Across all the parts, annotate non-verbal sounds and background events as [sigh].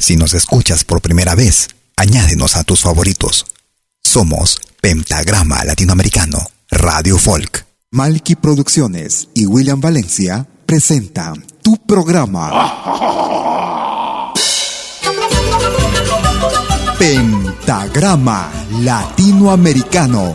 Si nos escuchas por primera vez, añádenos a tus favoritos. Somos Pentagrama Latinoamericano, Radio Folk. Malky Producciones y William Valencia presentan tu programa. Pentagrama Latinoamericano.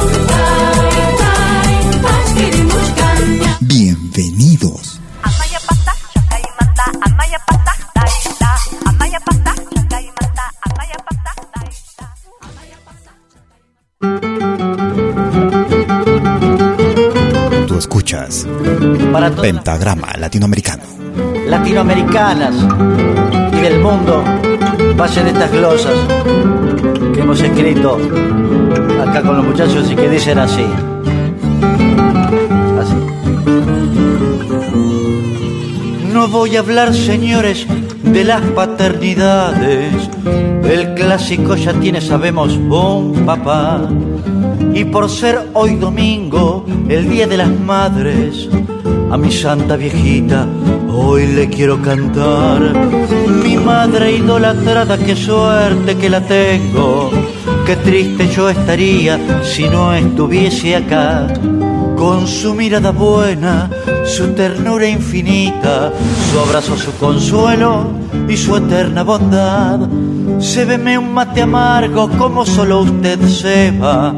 Bienvenidos. Tú escuchas Para Pentagrama Latinoamericano. latinoamericanas y del mundo pasen estas glosas que hemos escrito acá con los muchachos y que dicen así. No voy a hablar, señores, de las paternidades. El clásico ya tiene, sabemos, un papá. Y por ser hoy domingo, el Día de las Madres, a mi santa viejita hoy le quiero cantar. Mi madre idolatrada, qué suerte que la tengo. Qué triste yo estaría si no estuviese acá. Con su mirada buena, su ternura infinita, su abrazo, su consuelo y su eterna bondad. Sébeme un mate amargo como solo usted sepa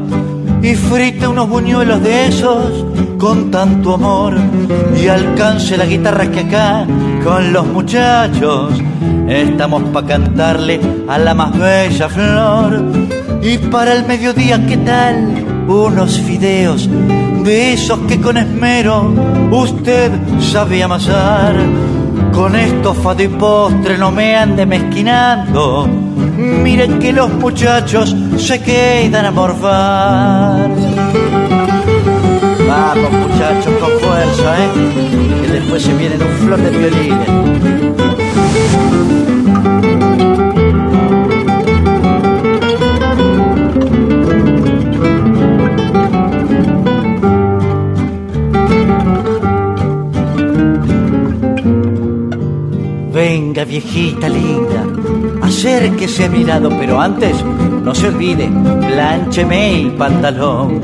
y frite unos buñuelos de esos con tanto amor y alcance la guitarra que acá con los muchachos estamos pa' cantarle a la más bella flor y para el mediodía qué tal unos fideos de esos que con esmero usted sabe amasar con estofado y postre no me ande mezquinando Miren que los muchachos se quedan a morfar. Vamos muchachos con fuerza, ¿eh? Que después se vienen un flor de violines. Viejita linda, acérquese a mi lado, pero antes no se olvide, pláncheme el pantalón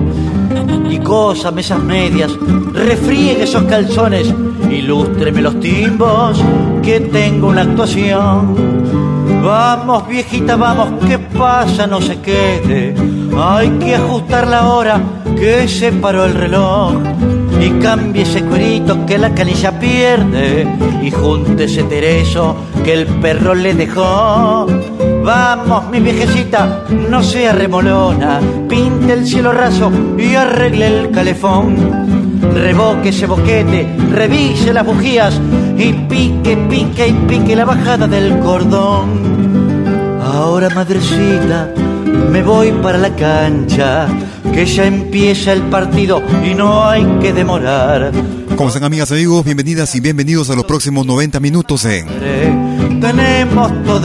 y cósame esas medias, refriegue esos calzones, ilústreme los timbos, que tengo una actuación. Vamos viejita, vamos, ¿qué pasa? No se quede, hay que ajustar la hora, que se paró el reloj. Y cambie ese cuerito que la canilla pierde y junte ese tereso que el perro le dejó. Vamos, mi viejecita, no sea remolona, pinte el cielo raso y arregle el calefón. Revoque ese boquete, revise las bujías y pique, pique y pique la bajada del cordón. Ahora, madrecita, me voy para la cancha, que ya empieza el partido y no hay que demorar. ¿Cómo están amigas, amigos? Bienvenidas y bienvenidos a los próximos 90 minutos en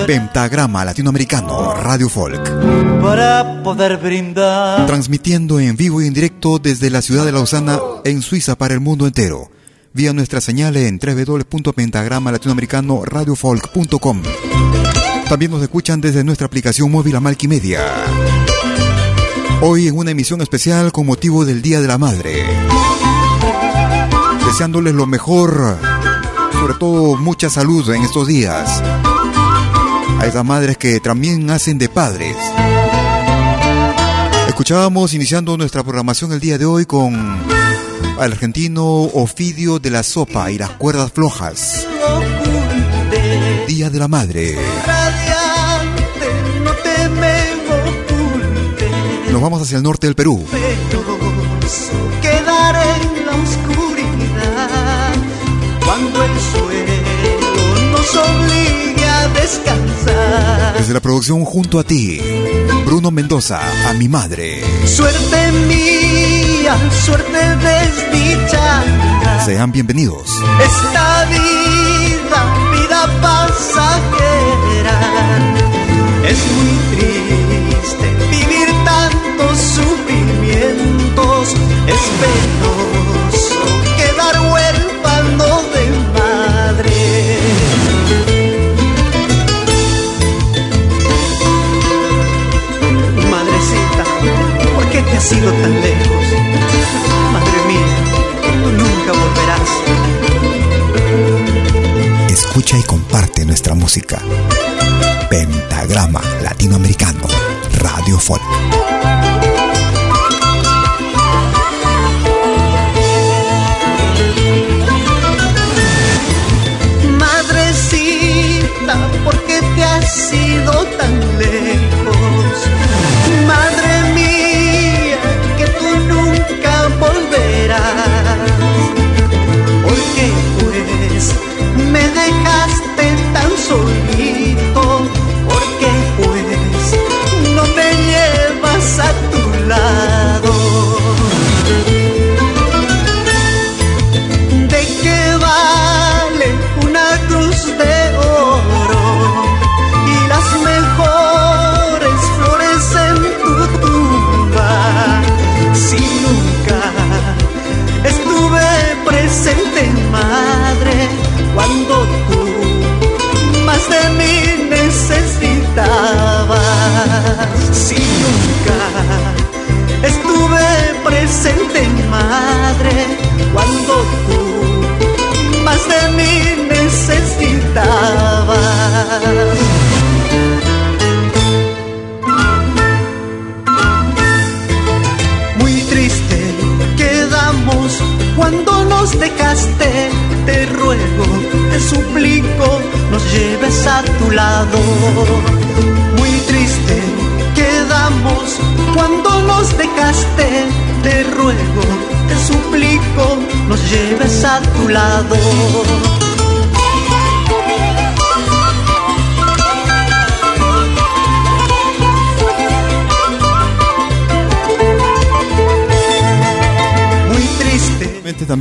Pentagrama Latinoamericano Radio Folk. para poder brindar. Transmitiendo en vivo y en directo desde la ciudad de Lausana, en Suiza, para el mundo entero. Vía nuestra señal en www.pentagrama-latinoamericano-radiofolk.com. También nos escuchan desde nuestra aplicación móvil Amalquimedia. Hoy en una emisión especial con motivo del Día de la Madre. Deseándoles lo mejor, sobre todo mucha salud en estos días. a esas madres que también hacen de padres. Escuchábamos iniciando nuestra programación el día de hoy con al argentino Ofidio de la Sopa y las cuerdas flojas. Día de la Madre. Nos vamos hacia el norte del Perú. Descansar. Desde la producción junto a ti, Bruno Mendoza, a mi madre. Suerte mía, suerte desdichada. Sean bienvenidos. Esta vida,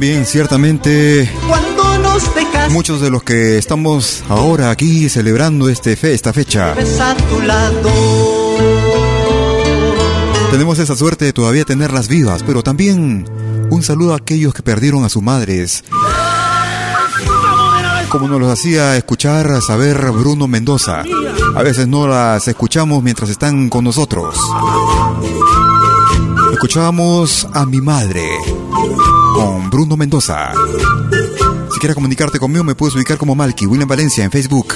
También, ciertamente, muchos de los que estamos ahora aquí celebrando este fe, esta fecha, tenemos esa suerte de todavía tenerlas vivas, pero también un saludo a aquellos que perdieron a sus madres. Como nos lo hacía escuchar, saber Bruno Mendoza. A veces no las escuchamos mientras están con nosotros. Escuchábamos a mi madre con Bruno Mendoza. Si quieres comunicarte conmigo, me puedes ubicar como Malky, William Valencia en Facebook.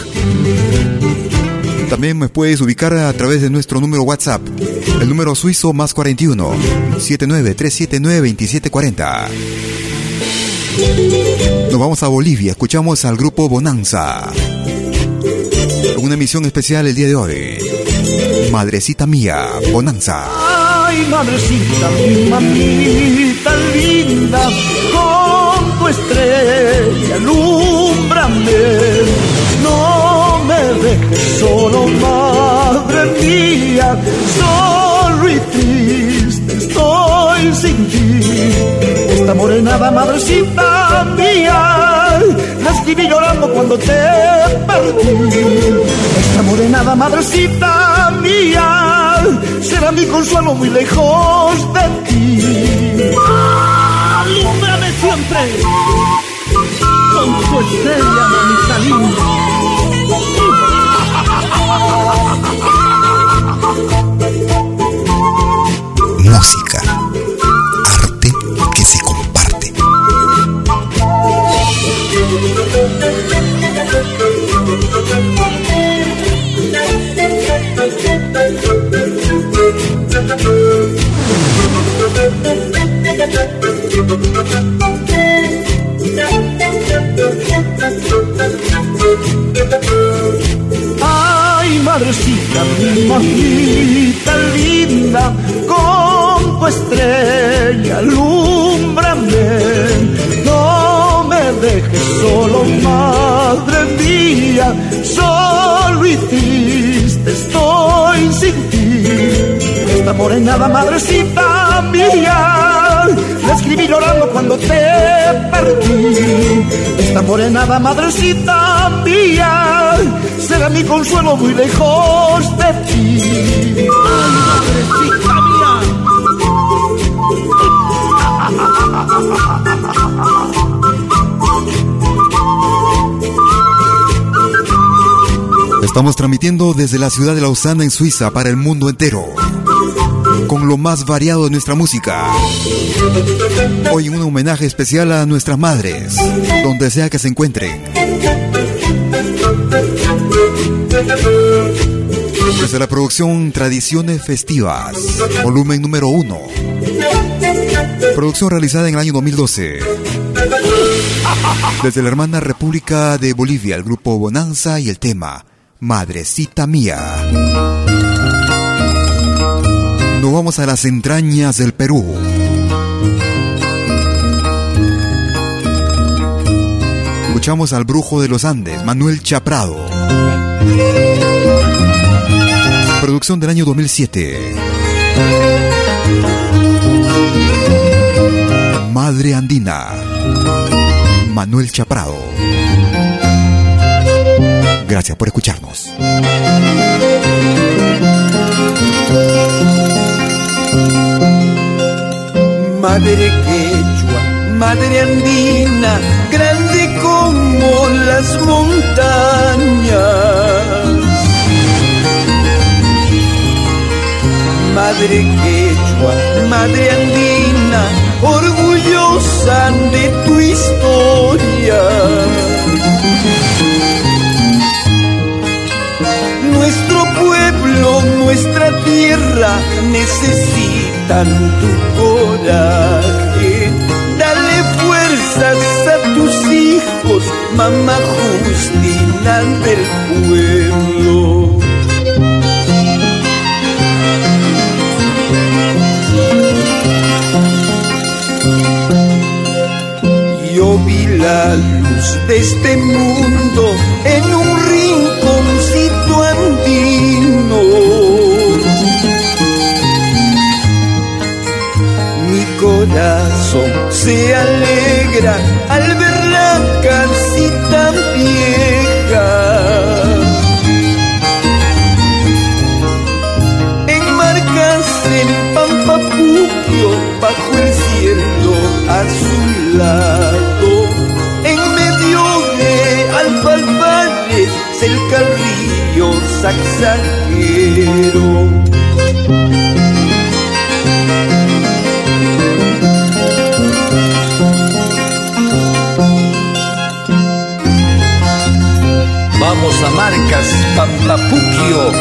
También me puedes ubicar a través de nuestro número WhatsApp, el número suizo más 41 79379 2740. Nos vamos a Bolivia, escuchamos al grupo Bonanza. Una emisión especial el día de hoy. Madrecita mía, Bonanza. Madrecita, mi mamita linda, con tu estrella alúmbrame. No me dejes solo, madre mía, solo y triste estoy sin ti. Esta morenada madrecita mía, la escribí llorando cuando te perdí. Esta morenada madrecita mía, será mi consuelo muy lejos de ti. Alúmbrame siempre con tu estrella, mamita linda. Música, Ay, madrecita, mi madrita linda, con tu estrella, alumbrame. No me dejes solo, madre mía, solo y hiciste, estoy sin ti. Esta morenada madrecita mía la escribí llorando cuando te perdí. Esta morenada madrecita mía, será mi consuelo muy lejos de ti. ¡Ay, madrecita mía! Estamos transmitiendo desde la ciudad de Lausana en Suiza para el mundo entero. Con lo más variado de nuestra música. Hoy un homenaje especial a nuestras madres, donde sea que se encuentren. Desde la producción Tradiciones Festivas, volumen número 1. Producción realizada en el año 2012. Desde la hermana República de Bolivia, el grupo Bonanza y el tema Madrecita Mía. Vamos a las entrañas del Perú. Escuchamos al brujo de los Andes, Manuel Chaprado. Producción del año 2007. Madre Andina. Manuel Chaprado. Gracias por escucharnos. Madre quechua, madre andina, grande como las montañas. Madre quechua, madre andina, orgullosa de tu historia. Nuestro pueblo, nuestra tierra necesitan tu coraje. Dale fuerzas a tus hijos, mamá Justina del pueblo. Yo vi la luz de este mundo en un se alegra al verla casi tan vieja. Enmarcas en Pampapuquio bajo el cielo azulado. En medio de alfalfares el carrillo saxaquero. Vamos a Marcas, Pampapuquio,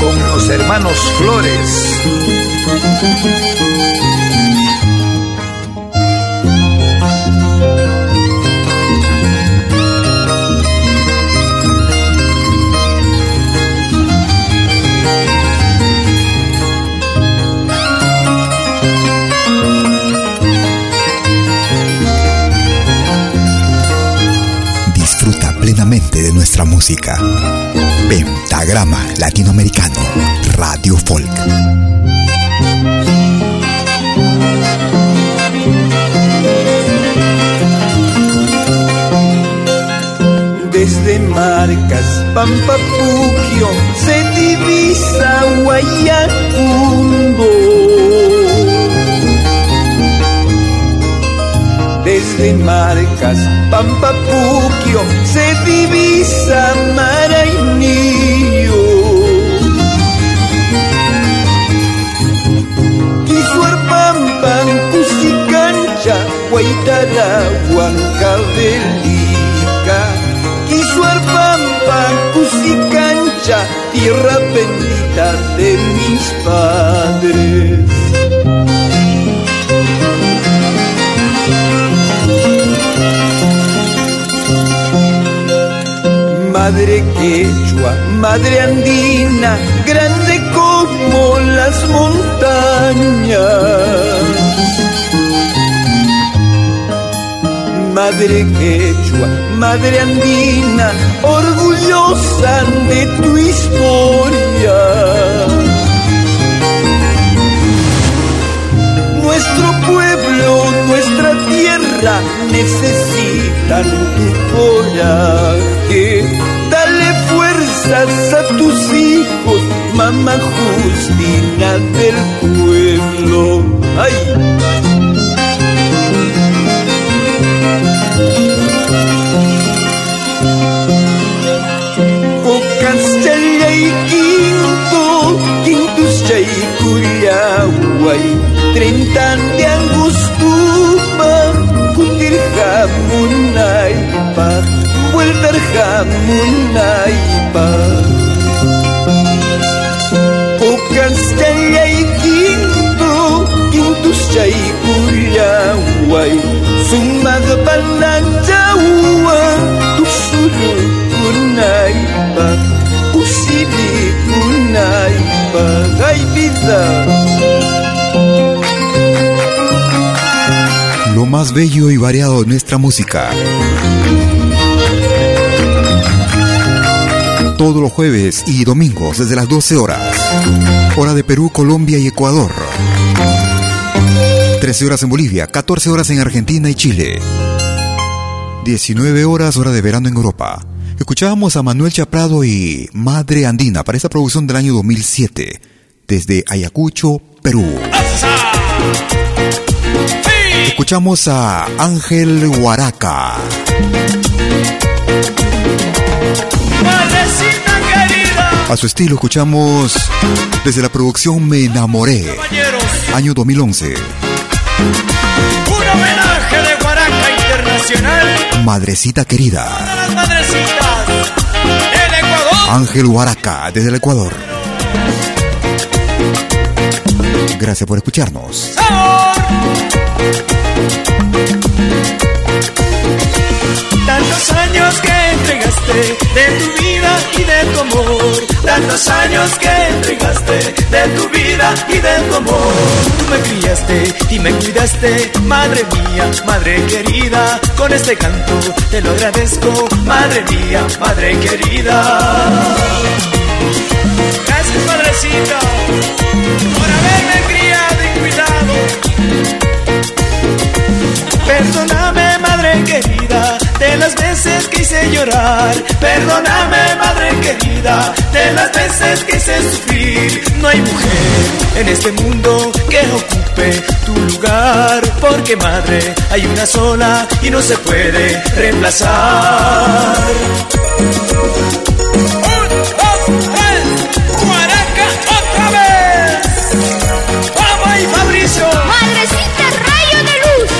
con los hermanos Flores. De nuestra música. Pentagrama Latinoamericano, Radio Folk. Desde Marcas, Pampapuquio, se divisa Guayacundo. Desde Marcas, Pampapuquio, se divisa Marainillo. Quisuarpampan, Cusicancha, Guaitara, Huancavelica. Quisuarpampan, Cusicancha, tierra bendita de mis padres. Madre quechua, madre andina, grande como las montañas. Madre quechua, madre andina, orgullosa de tu historia. Nuestro pueblo, nuestra tierra necesitan tu coraje. A tus hijos, mamá Justina del pueblo. ¡Ay! y quinto, quintus chay cuyahuay, treintan de angustupa, kutir jamunaipa, Ocas chay quinto, quintus chay cuyahuay, sumad pananchawa, tu suru kunaipa, usili kunaipa, ay vida. Lo más bello y variado de nuestra música. Todos los jueves y domingos desde las 12 horas. Hora de Perú, Colombia y Ecuador. 13 horas en Bolivia, 14 horas en Argentina y Chile. 19 horas hora de verano en Europa. Escuchábamos a Manuel Chaprado y Madre Andina para esta producción del año 2007 desde Ayacucho, Perú. Escuchamos a Ángel Huaraca. A su estilo escuchamos desde la producción Me Enamoré, año 2011. un homenaje de Guaraca Internacional Madrecita querida. Ángel Huaraca desde el Ecuador. Gracias por escucharnos. Tantos años que entregaste de tu vida y de tu amor. Tantos años que entregaste de tu vida y de tu amor. Tú me criaste y me cuidaste, madre mía, madre querida. Con este canto te lo agradezco, madre mía, madre querida. Gracias, madrecita, por haberme criado y cuidado. Perdóname, madre querida, de las veces que hice llorar. Perdóname, madre querida, de las veces que hice sufrir. No hay mujer en este mundo que ocupe tu lugar. Porque madre hay una sola y no se puede reemplazar. Un, dos, tres, Guaraca otra vez. Vamos y Fabricio. Madrecita rayo de luz,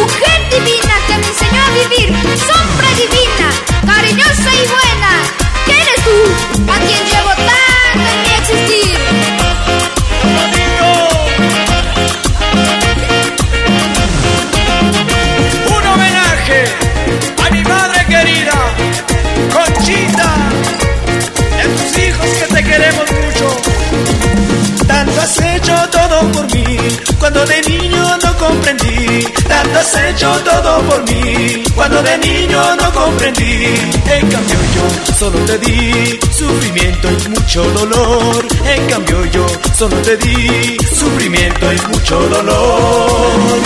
mujer divina que me enseñó a vivir, cariñosa y buena. Tanto has hecho todo por mí, cuando de niño no comprendí. En cambio yo solo te di sufrimiento y mucho dolor. En cambio yo solo te di sufrimiento y mucho dolor.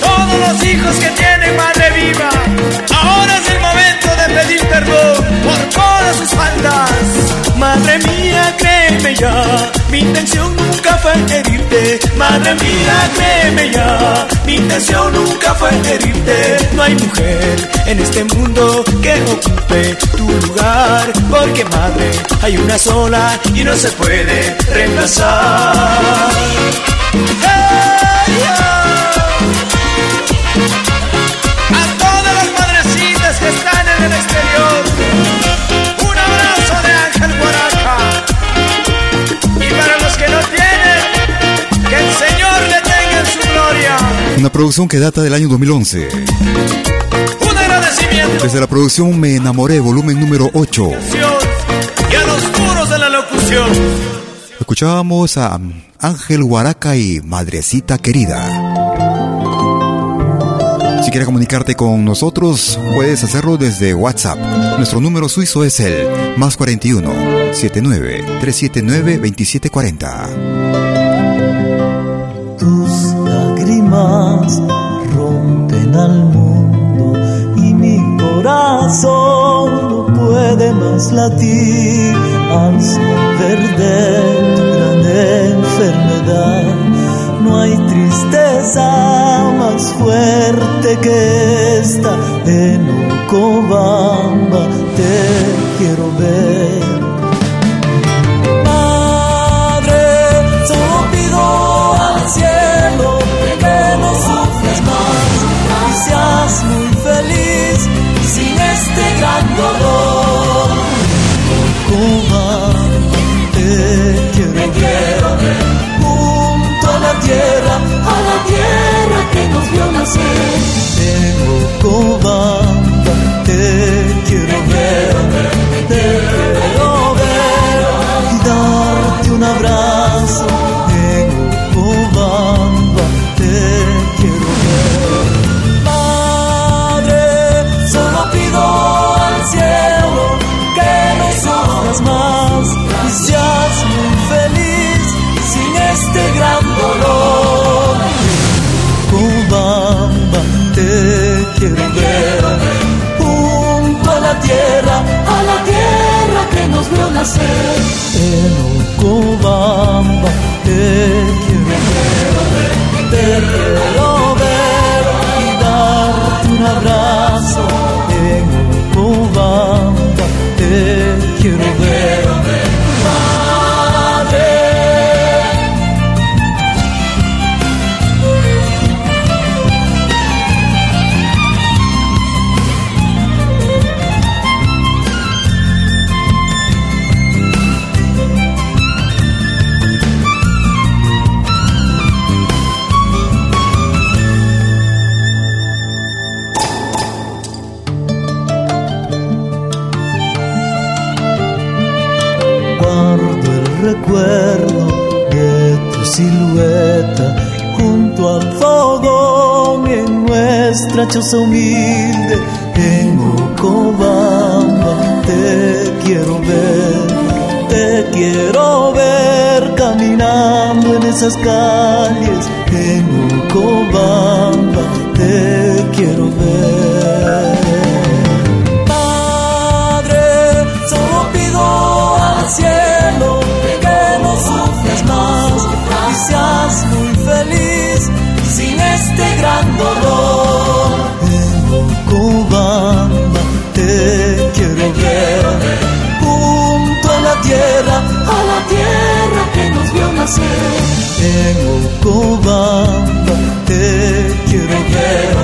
Todos los hijos que tienen madre viva, ahora es el momento de pedir perdón por todas sus faltas. Madre mía, créeme ya, mi intención nunca fue herirte. Madre mía, créeme ya, mi intención nunca fue herirte. No hay mujer en este mundo que ocupe tu lugar, porque madre hay una sola y no se puede reemplazar. ¡Hey, Una producción que data del año 2011. Un agradecimiento. Desde la producción Me Enamoré, volumen número 8. Y a los muros de la locución. Escuchábamos a Ángel Huaraca y Madrecita Querida. Si quieres comunicarte con nosotros, puedes hacerlo desde WhatsApp. Nuestro número suizo es el más 41 79 379 2740. Rompen al mundo y mi corazón no puede más latir al saber de tu gran enfermedad. No hay tristeza más fuerte que esta en Ocobamba te quiero ver. Seas muy feliz sin este gran dolor. Ocobamba te quiero ver junto a la tierra, a la tierra que nos vio nacer. En Ocobamba a la tierra que nos vio nacer. En Cubamba, te quiero ver, te quiero ver y darte un abrazo. En Cubamba, te quiero ver. Humilde en Ocobamba te quiero ver te quiero ver caminando en esas calles en Ocobamba nacer. En Ocobamba te quiero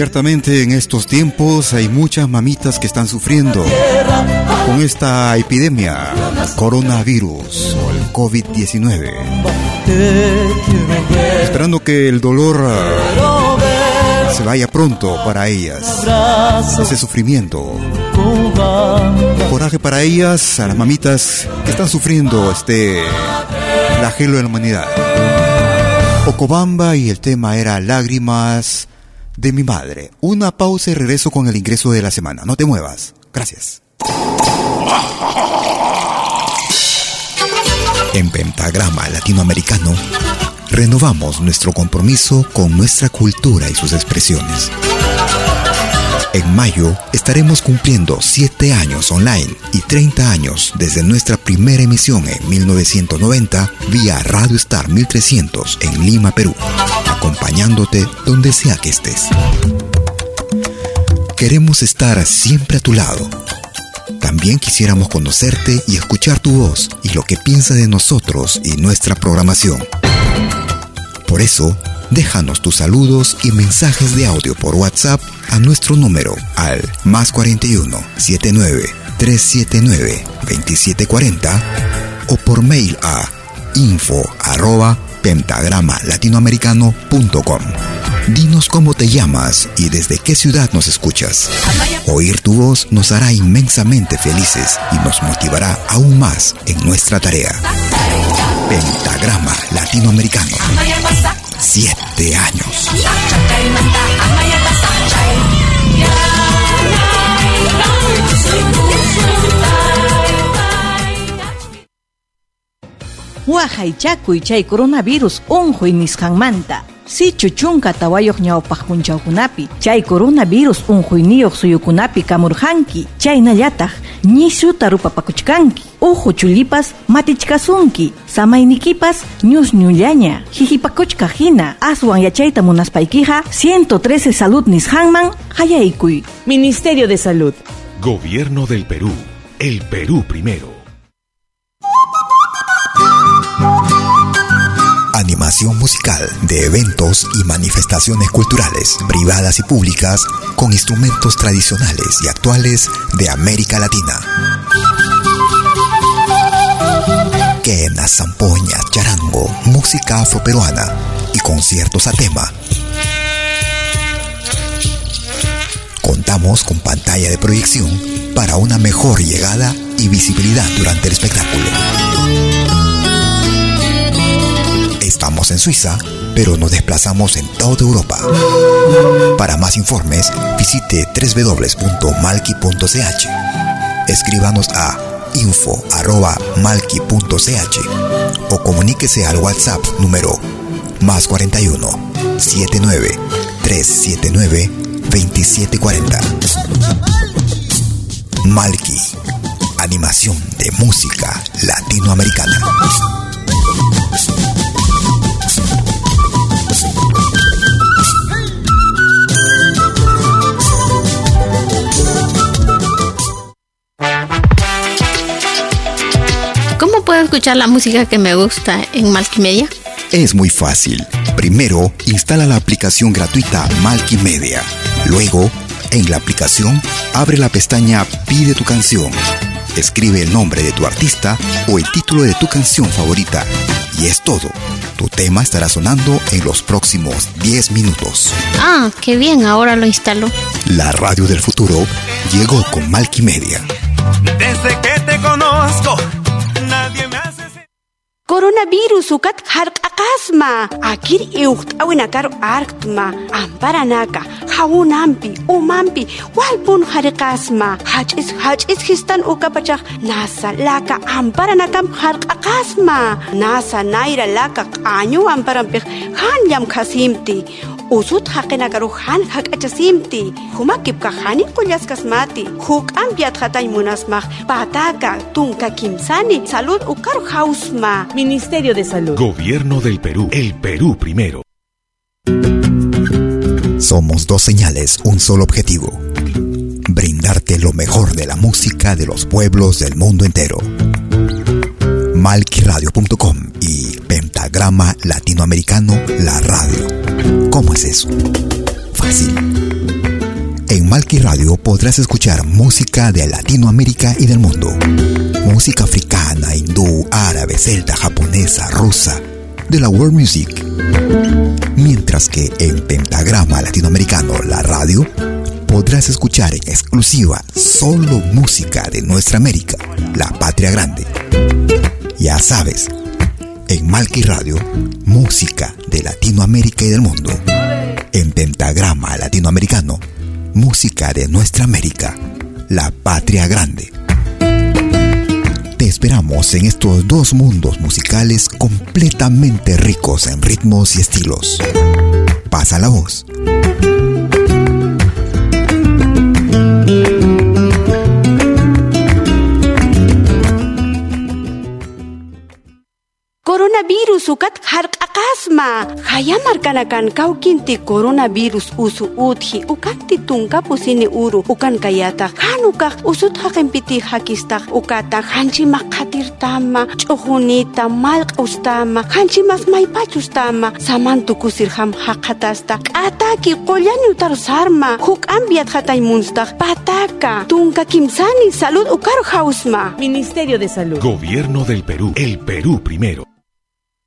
ciertamente en estos tiempos hay muchas mamitas que están sufriendo con esta epidemia, coronavirus o el COVID-19. te quiero ver Esperando que el dolor ah, se vaya pronto para ellas. Ese sufrimiento. Coraje para ellas, a las mamitas que están sufriendo este flagelo de la humanidad. Ocobamba y el tema era Lágrimas de mi madre. Una pausa y regreso con el ingreso de la semana. No te muevas. Gracias. En Pentagrama Latinoamericano, renovamos nuestro compromiso con nuestra cultura y sus expresiones. En mayo estaremos cumpliendo 7 años online y 30 años desde nuestra primera emisión en 1990 vía Radio Star 1300 en Lima, Perú, acompañándote donde sea que estés. Queremos estar siempre a tu lado, También quisiéramos conocerte y escuchar tu voz y lo que piensas de nosotros y nuestra programación. Por eso, déjanos tus saludos y mensajes de audio por WhatsApp a nuestro número al más 41 79 379 2740 o por mail a info arroba pentagrama latinoamericano.com. Dinos cómo te llamas y desde qué ciudad nos escuchas. Oír tu voz nos hará inmensamente felices y nos motivará aún más en nuestra tarea. Pentagrama Latinoamericano. Siete años. Wahaychakuy chay coronavirus unhuy nisqanmanta. Sichu chunka tawayoq ñawpaq punchawkunapi chay coronavirus unhuyniyuq suyukunapi kamurjanki chaynallataq ñishuta rupapakuchkanki uhu chullipas matichkasunki samaynikipas ñusñullaña hihipakuchka hina aswan yachayta munaspaykiqa 113 salud nisqanman hayaykuy Ministerio de Salud Gobierno del Perú. El Perú primero. Musical de eventos y manifestaciones culturales, privadas y públicas, con instrumentos tradicionales y actuales de América Latina. Quena, zampoña, charango, música afroperuana y conciertos a tema. Contamos con pantalla de proyección para una mejor llegada y visibilidad durante el espectáculo. Estamos en Suiza, pero nos desplazamos en toda Europa. Para más informes, visite www.malki.ch. Escríbanos a info.malki.ch o comuníquese al WhatsApp número más 41 79 379 2740. Malki, animación de música latinoamericana. Escuchar la música que me gusta en Malkimedia? Es muy fácil. Primero, instala la aplicación gratuita Malkimedia. Luego, en la aplicación, abre la pestaña Pide tu canción. Escribe el nombre de tu artista o el título de tu canción favorita. Y es todo. Tu tema estará sonando en los próximos 10 minutos. Ah, qué bien, ahora lo instalo. La radio del futuro llegó con Malkimedia. Desde que te conozco, Coronavirus ukat harq'aqasma akir iuqt'awinakar arktma amparanaka hawunampi umanpi walpun harqasma hach'is hach'is histan ukapachaq nasa laka amparanakam harq'aqasma nasa nayra laka q'añu amparanpiq hanllam khasimti usut haqinakaru han hak'achasimti humakipka hani qullasqasmati huk'ampiat hatay munasmaq pataka tunka kimsani salud ukaru hausma Ministerio de Salud Gobierno del Perú. El Perú primero. Somos dos señales, un solo objetivo. Brindarte lo mejor de la música de los pueblos del mundo entero. Malquiradio.com y Pentagrama Latinoamericano La Radio. ¿Cómo es eso? Fácil. En Malqui Radio podrás escuchar música de Latinoamérica y del mundo. Música africana, hindú, árabe, celta, japonesa, rusa, de la world music. Mientras que en Pentagrama Latinoamericano, la radio, podrás escuchar en exclusiva solo música de nuestra América, la patria grande. Ya sabes, en Malqui Radio, música de Latinoamérica y del mundo. En Pentagrama Latinoamericano, música de nuestra América, la patria grande. Te esperamos en estos dos mundos musicales completamente ricos en ritmos y estilos. Pasa la voz. Coronavirus usukat harq'aqasma hayamarkanakan kawkinti coronavirus usu utji ukanti tunkapusini uru ukan kayata hanukaq usut haqinpiti hakistaq ukata hanchimaq qatirtama ch'ujunita malq'ustama hanchimas maypachustama samantukusirham haqatasta k'ataki qollaniutar sarma huk ambiat hataymunstaq pataka tunka kimsani salud ukar hausma. Ministerio de Salud. Gobierno del Perú. El Perú primero.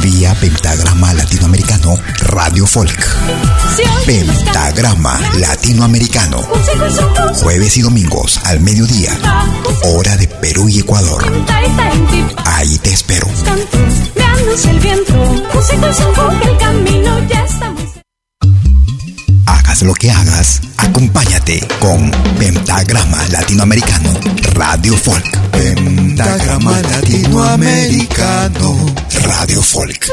Vía Pentagrama Latinoamericano Radio Folk. Pentagrama Latinoamericano. Jueves y domingos al mediodía. Hora de Perú y Ecuador. Ahí te espero. El camino ya Lo que hagas, acompáñate con Pentagrama Latinoamericano Radio Folk. Pentagrama Latinoamericano Radio Folk.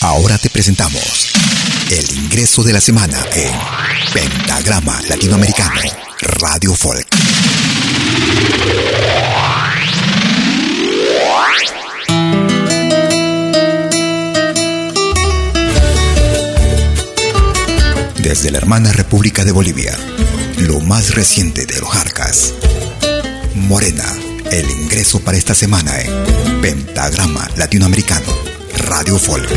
Ahora te presentamos el ingreso de la semana en Pentagrama Latinoamericano Radio Folk. Desde la hermana República de Bolivia, lo más reciente de los Jarcas. Morena, el ingreso para esta semana en Pentagrama Latinoamericano Radio Folk.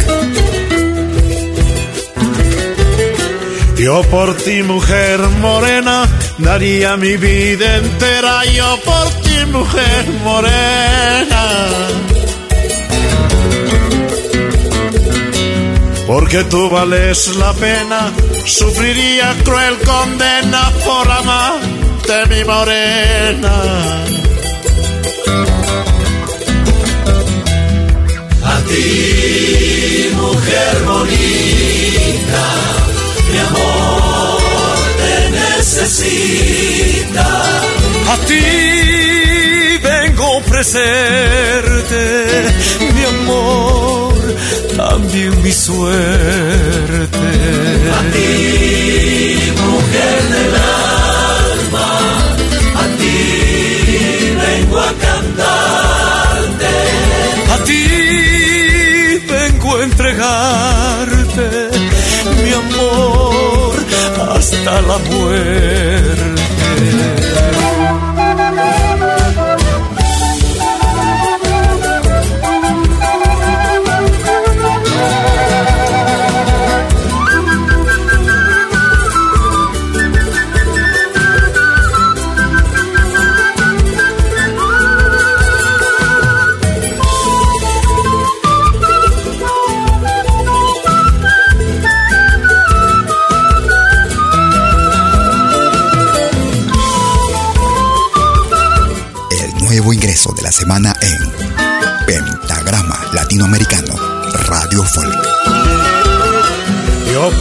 Yo por ti, mujer morena, daría mi vida entera. Yo por ti, mujer morena. Porque tú vales la pena, sufriría cruel condena por amarte, mi morena. A ti, mujer bonita, mi amor te necesita. A ti vengo a ofrecerte mi amor, mi suerte. A ti, mujer del alma, a ti vengo a cantarte. A ti vengo a entregarte mi amor hasta la muerte.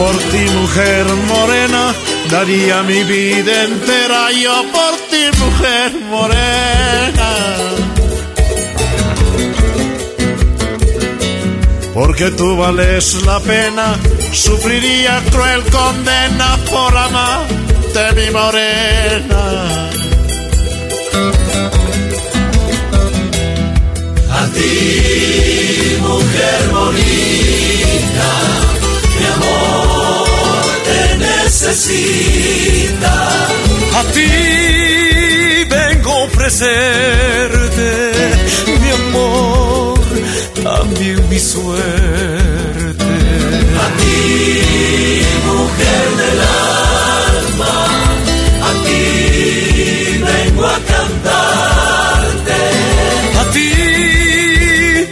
Por ti, mujer morena, daría mi vida entera. Yo por ti, mujer morena. Porque tú vales la pena, sufriría cruel condena por amarte, mi morena. A ti, mujer bonita, necesita. A ti vengo a ofrecerte mi amor, también mi suerte. A ti, mujer del alma, a ti vengo a cantarte. A ti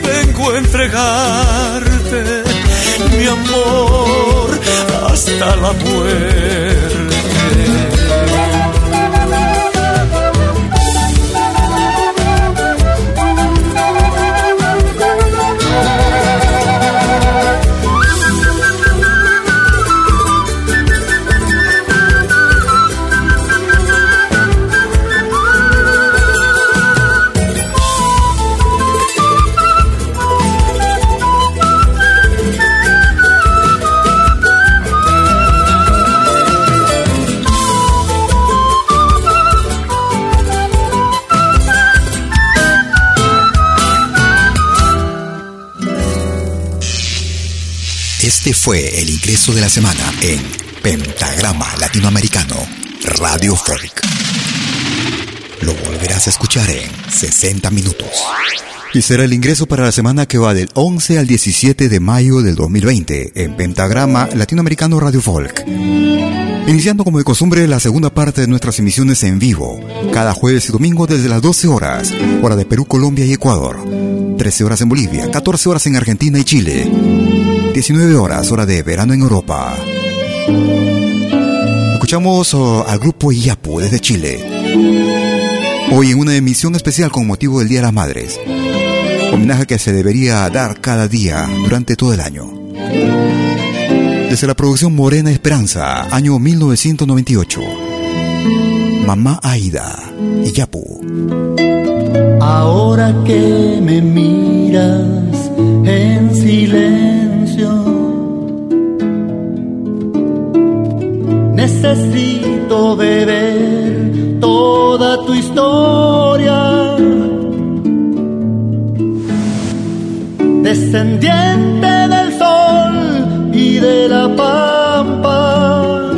vengo a entregarte hasta la muerte. Ingreso de la semana en Pentagrama Latinoamericano, Radio Folk. Lo volverás a escuchar en 60 minutos. Y será el ingreso para la semana que va del 11 al 17 de mayo del 2020 en Pentagrama Latinoamericano Radio Folk. Iniciando como de costumbre la segunda parte de nuestras emisiones en vivo, cada jueves y domingo desde las 12 horas, hora de Perú, Colombia y Ecuador, 13 horas en Bolivia, 14 horas en Argentina y Chile, 19 horas, hora de verano en Europa. Escuchamos oh, al grupo Iyapu desde Chile. Hoy en una emisión especial con motivo del Día de las Madres. Homenaje que se debería dar cada día durante todo el año. Desde la producción Morena Esperanza, año 1998. Mamá Aida, Iyapu. Ahora que me miras en silencio, necesito beber toda tu historia. Descendiente del sol y de la pampa,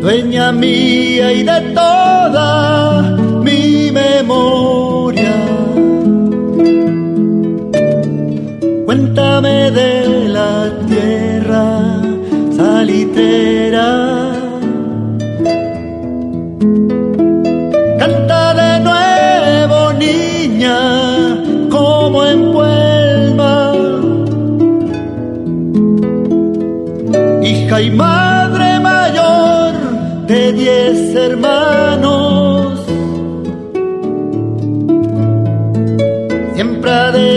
dueña mía y de toda mi memoria. Cuéntame de Canta de nuevo, niña, como en Puelma. Hija y madre mayor de diez hermanos. Siempre adelante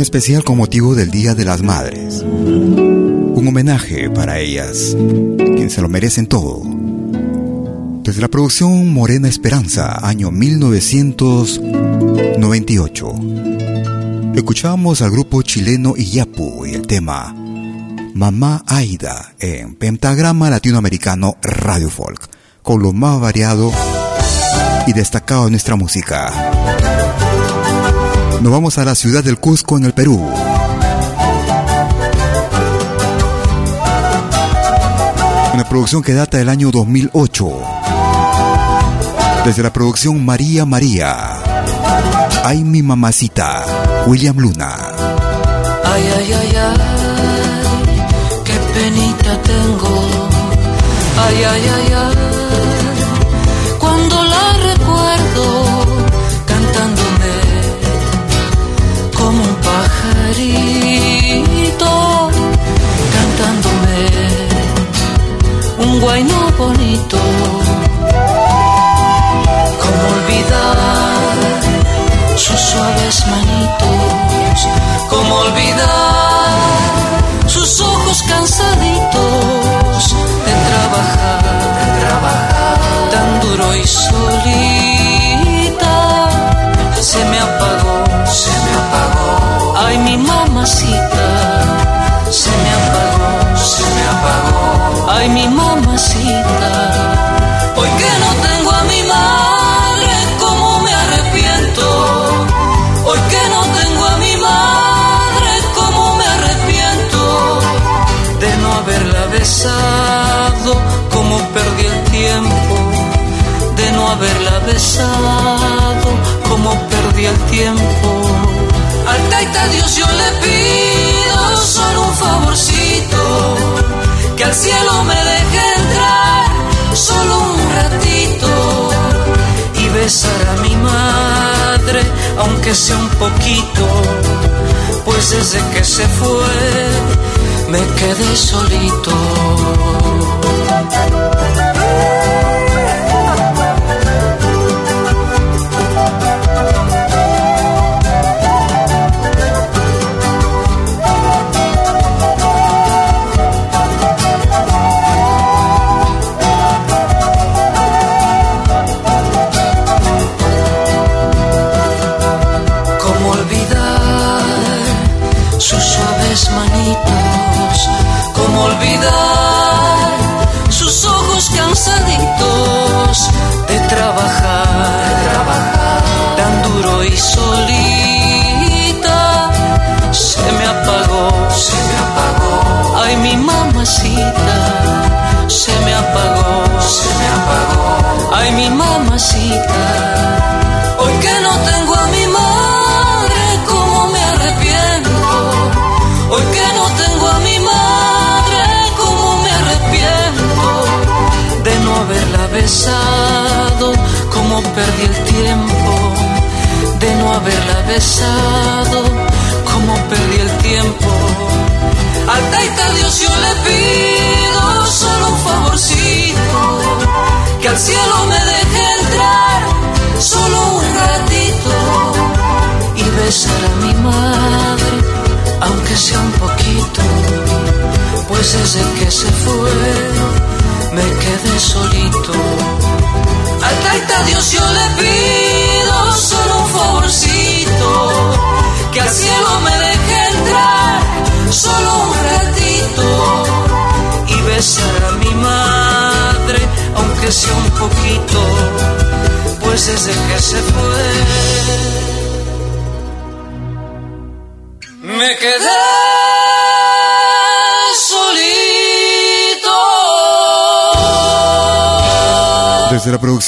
Especial con motivo del Día de las Madres. Un homenaje para ellas, quienes se lo merecen todo. Desde la producción Morena Esperanza, año 1998. Escuchamos al grupo chileno Iyapu y el tema Mamá Aida en Pentagrama Latinoamericano Radio Folk, con lo más variado y destacado de nuestra música. Nos vamos a la ciudad del Cusco en el Perú. Una producción que data del año 2008. Desde la producción María María. Ay mi mamacita, William Luna. Ay, ay, ay, ay, qué penita tengo. Ay, ay, ay, ay, un guayno bonito. Como olvidar sus suaves manitos, como olvidar sus ojos cansaditos de trabajar, de trabajar tan duro y solita. Se me apagó, se me apagó. Ay, mi mamacita, besado, como perdí el tiempo, de no haberla besado, como perdí el tiempo. Al taita Dios yo le pido solo un favorcito, que al cielo me deje entrar solo un ratito y besar a mi madre, aunque sea un poquito, pues desde que se fue me quedé solito.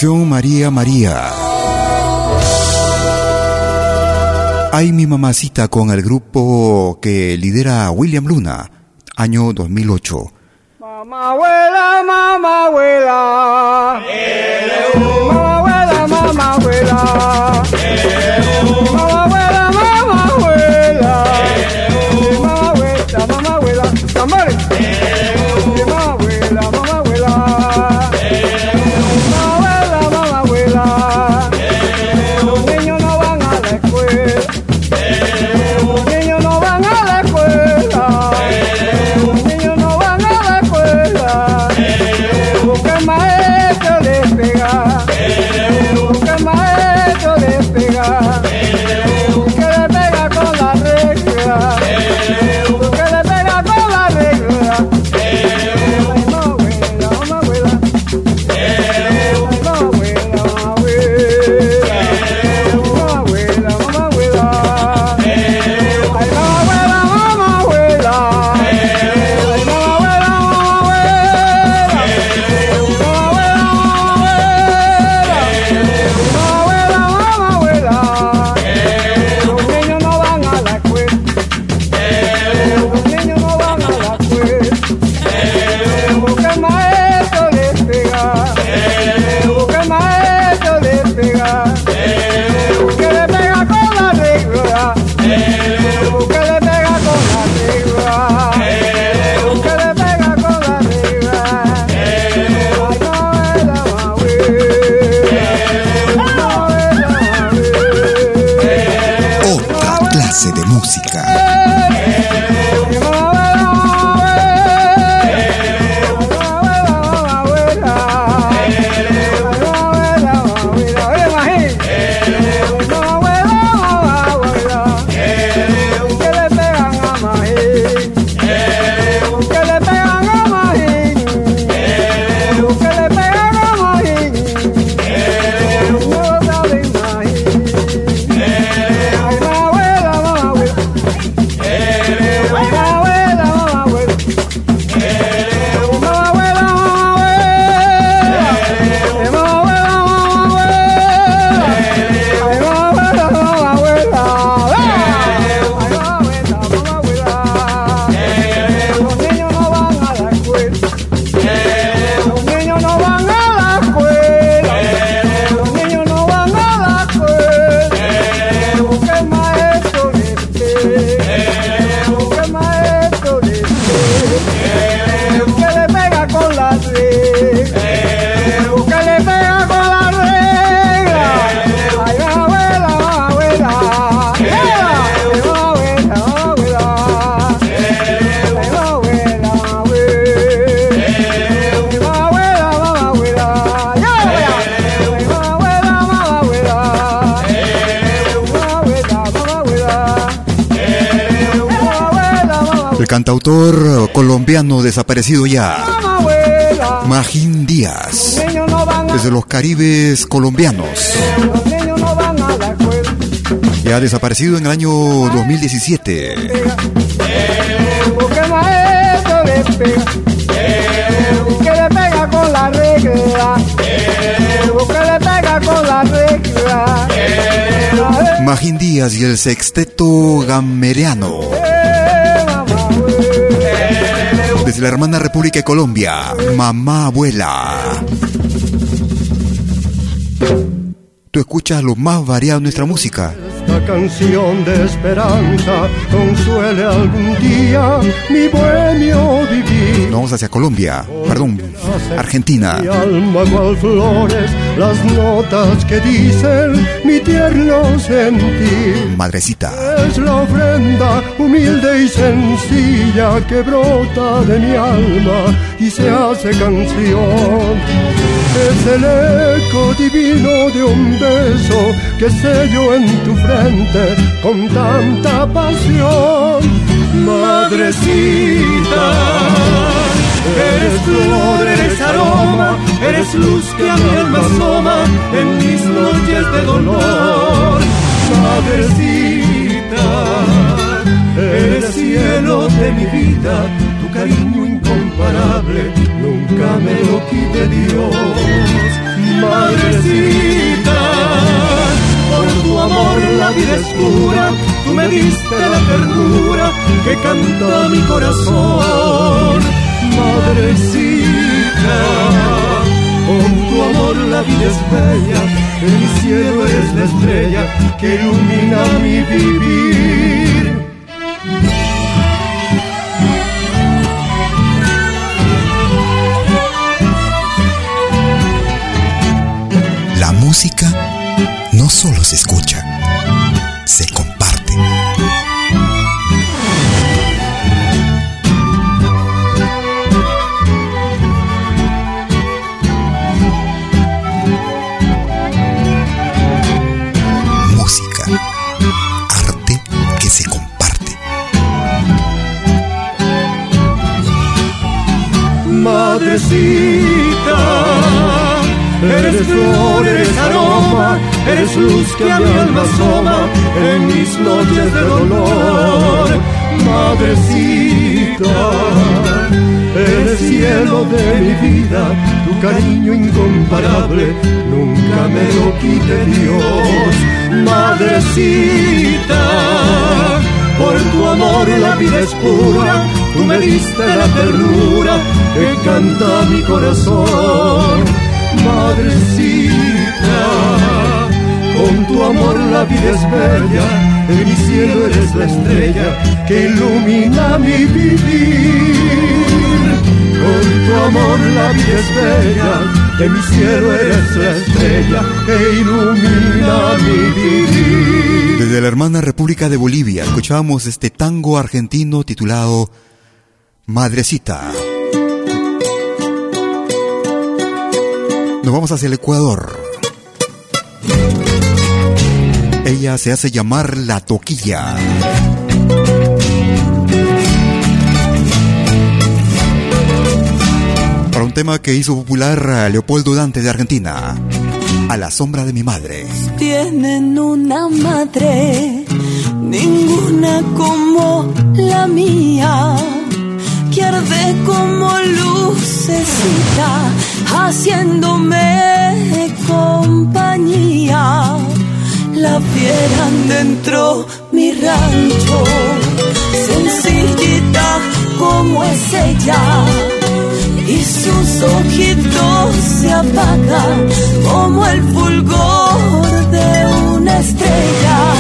María María. Ay mi mamacita con el grupo que lidera William Luna, año 2008. Mamá abuela, mamá abuela. Mamá abuela, mamá abuela. Mamá abuela, mamá abuela. Colombiano desaparecido ya, Magín Díaz, desde los Caribes colombianos. Ya desaparecido en el año 2017. Que le pega con la regla, que le pega con la regla. Magín Díaz y el sexteto gameriano. La hermana República de Colombia, mamá abuela. Tú escuchas lo más variado de nuestra música. Esta canción de esperanza consuele algún día mi bohemio vivir. Nos vamos hacia Colombia, perdón, Argentina. Mi alma cual flores, las notas que dicen mi tierno sentir. Madrecita. Es la ofrenda humilde y sencilla que brota de mi alma y se hace canción. Es el eco divino de un beso que sello en tu frente con tanta pasión. Madrecita, eres flor, eres aroma, eres luz que a mi alma asoma en mis noches de dolor. Madrecita, eres cielo de mi vida, tu cariño incomparable, nunca me lo quite Dios. Madrecita, por tu amor la vida es pura, tú me diste la ternura que canta mi corazón. Madrecita, con tu amor la vida es bella, mi cielo eres la estrella que ilumina mi vivir. Música no solo se escucha, se comparte. Música, arte que se comparte. Madrecita, eres flor, eres aroma, eres luz que a mi alma asoma en mis noches de dolor. Madrecita, eres cielo de mi vida, tu cariño incomparable, nunca me lo quite Dios. Madrecita, por tu amor la vida es pura, tú me diste la ternura que canta mi corazón. Madrecita, con tu amor la vida es bella, en mi cielo eres la estrella que ilumina mi vivir. Con tu amor la vida es bella, de mi cielo eres la estrella que ilumina mi vivir. Desde la hermana República de Bolivia escuchamos este tango argentino titulado Madrecita. Nos vamos hacia el Ecuador. Ella se hace llamar la toquilla. Para un tema que hizo popular a Leopoldo Dante de Argentina. A la sombra de mi madre. Tienen una madre, ninguna como la mía, que como lucecita, haciéndome compañía. La vieran dentro mi rancho, sencillita como es ella y sus ojitos se apagan como el fulgor de una estrella.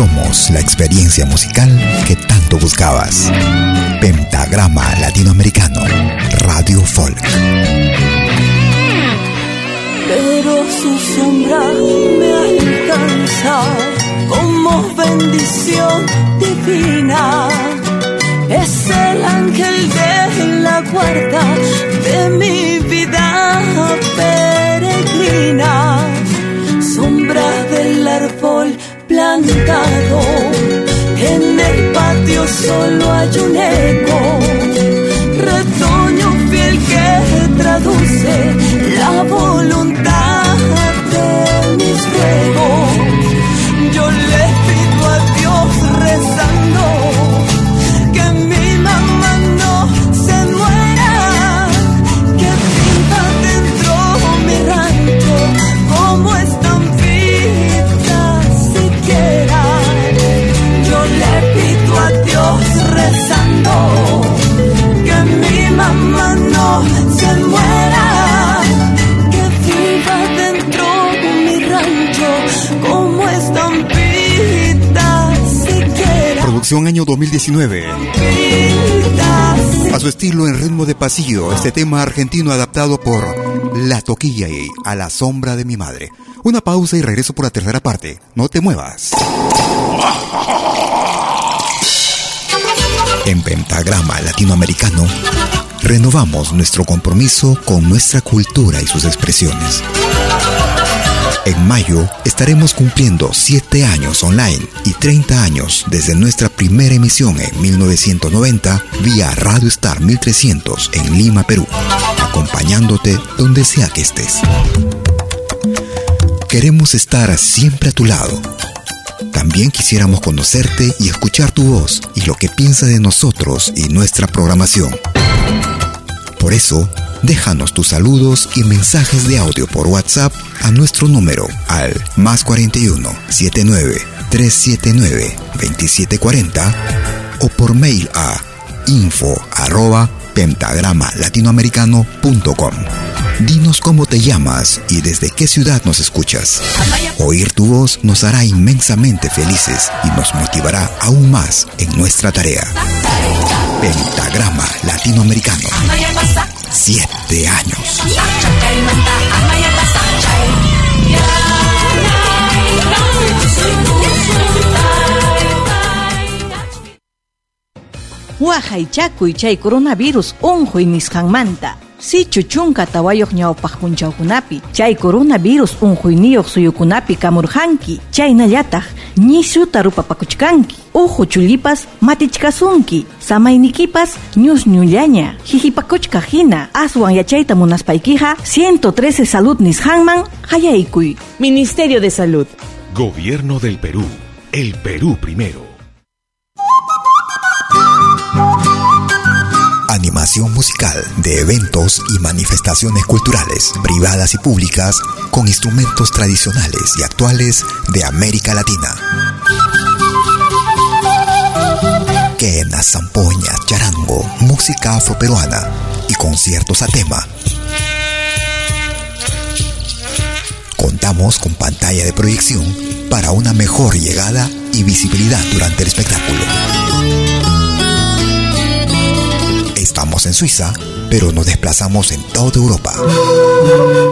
Somos la experiencia musical que tanto buscabas. Pentagrama Latinoamericano, Radio Folk. Pero su sombra me alcanza como bendición divina. Es el ángel de la guarda de mi vida peregrina. Sombra del árbol plantado. En el patio solo hay un eco, retoño fiel que traduce la voluntad que mi mamá no se muera, que viva dentro de mi rancho como estampita siquiera. Producción año 2019. A su estilo en ritmo de pasillo, este tema argentino adaptado por La Toquilla y A la sombra de mi madre. Una pausa y regreso por la tercera parte. No te muevas. [laughs] En Pentagrama Latinoamericano, renovamos nuestro compromiso con nuestra cultura y sus expresiones. En mayo estaremos cumpliendo 7 años online y 30 años desde nuestra primera emisión en 1990 vía Radio Star 1300 en Lima, Perú, acompañándote donde sea que estés. Queremos estar siempre a tu lado también quisiéramos conocerte y escuchar tu voz y lo que piensa de nosotros y nuestra programación. Por eso, déjanos tus saludos y mensajes de audio por WhatsApp a nuestro número al más 41 79 379 2740 o por mail a info arroba pentagramalatinoamericano.com. Dinos cómo te llamas y desde qué ciudad nos escuchas. Oír tu voz nos hará inmensamente felices y nos motivará aún más en nuestra tarea. Pentagrama Latinoamericano. Siete años. Wahay chakuy chay coronavirus unhuy nisqanmanta. Sichu chunka tawayoq ñawpaq punchawkunapi chay coronavirus unhuyniyuq suyukunapi kamurhanki chaynallataq ñisuta rupapakuchkanki uhu chullipas matichkasunki samaynikipas ñusñullaña hihipakuchka hina aswan yachayta munaspaykiqa 113 salud nisqanman hayaykuy Ministerio de Salud. Gobierno del Perú el Perú primero Animación musical de eventos y manifestaciones culturales, privadas y públicas, con instrumentos tradicionales y actuales de América Latina. Quena, zampoña, charango, música afroperuana y conciertos a tema. Contamos con pantalla de proyección para una mejor llegada y visibilidad durante el espectáculo. Estamos en Suiza, pero nos desplazamos en toda Europa.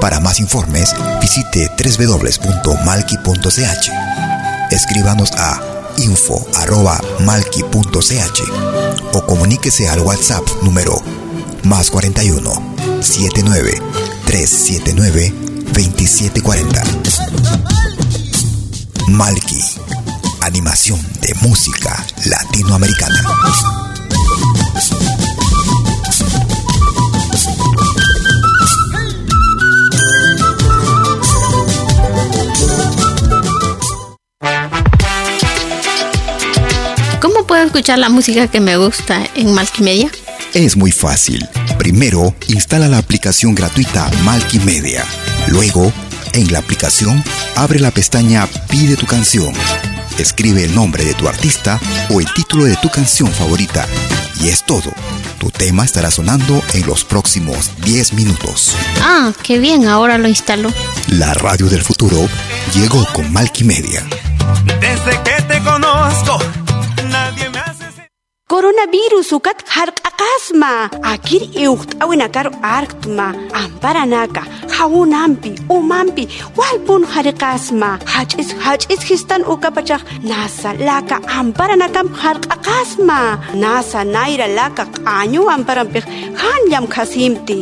Para más informes, visite www.malki.ch. Escríbanos a info.malki.ch o comuníquese al WhatsApp número más 41 79 379 2740. Malki, animación de música latinoamericana. Escuchar la música que me gusta en Malkimedia? Es muy fácil. Primero, instala la aplicación gratuita Malkimedia. Luego, en la aplicación, abre la pestaña Pide tu canción. Escribe el nombre de tu artista o el título de tu canción favorita. Y es todo. Tu tema estará sonando en los próximos 10 minutos. Ah, qué bien, ahora lo instalo. La radio del futuro llegó con Malkimedia. Desde que te conozco sukat harq'aqasma akir iuqt'awinakaru arktma. Amparanaka hawunampi umanpi walpun hariqasma hach'is hach'is histan ukapachaq nasa laka amparanakam harq'aqasma nasa nayra laka q'añu amparanpij hanllam khasimti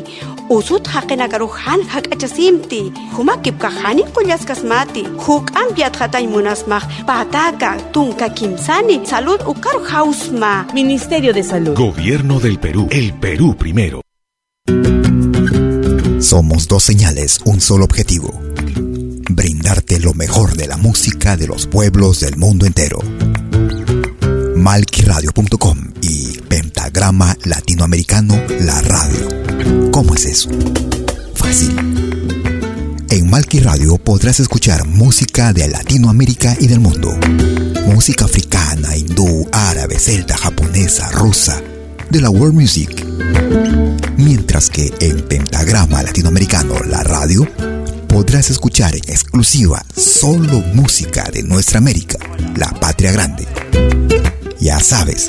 usut haqinakaru han hak'achasimti humakipka hanin qullasqasmati huk'an piatqatay munasmaq pataka tunka kimsani salud ukaru hausma Ministerio de Salud. Gobierno del Perú. El Perú primero. Somos dos señales, un solo objetivo. Brindarte lo mejor de la música de los pueblos del mundo entero. Malquiradio.com y Pentagrama Latinoamericano La Radio. ¿Cómo es eso? Fácil. En Malqui Radio podrás escuchar música de Latinoamérica y del mundo. Música africana, hindú, árabe, celta, japonesa, rusa, de la world music. Mientras que en Pentagrama Latinoamericano, la radio, podrás escuchar en exclusiva solo música de nuestra América, la patria grande. Ya sabes,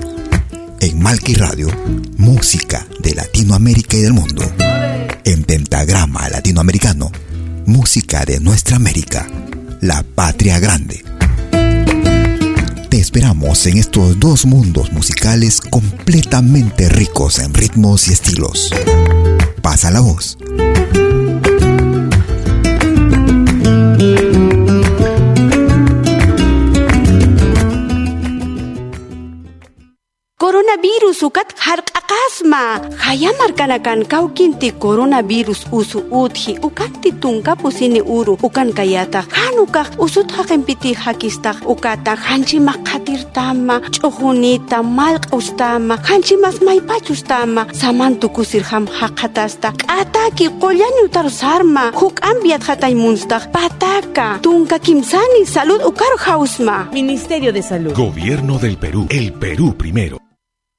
en Malqui Radio, música de Latinoamérica y del mundo. En Pentagrama Latinoamericano, música de nuestra América, la patria grande. Te esperamos en estos dos mundos musicales completamente ricos en ritmos y estilos. Pasa la voz. Coronavirus ukat harq'aqasma hayamarkanakan kawkinti coronavirus usu utji ukanti tunkapusini uru ukan kayata. Hanukaq usut haqinpiti hakistaq ukata hanchimaq qatirtama ch'ujunita malq'ustama hanchimas maypachustama samantukusir ham haqatasta k'ataki qollañutar sarma. Huk'an viatqatay munstaq pataka. Tunka kimsani salud ukaru hausma Ministerio de Salud. Gobierno del Perú. El Perú primero.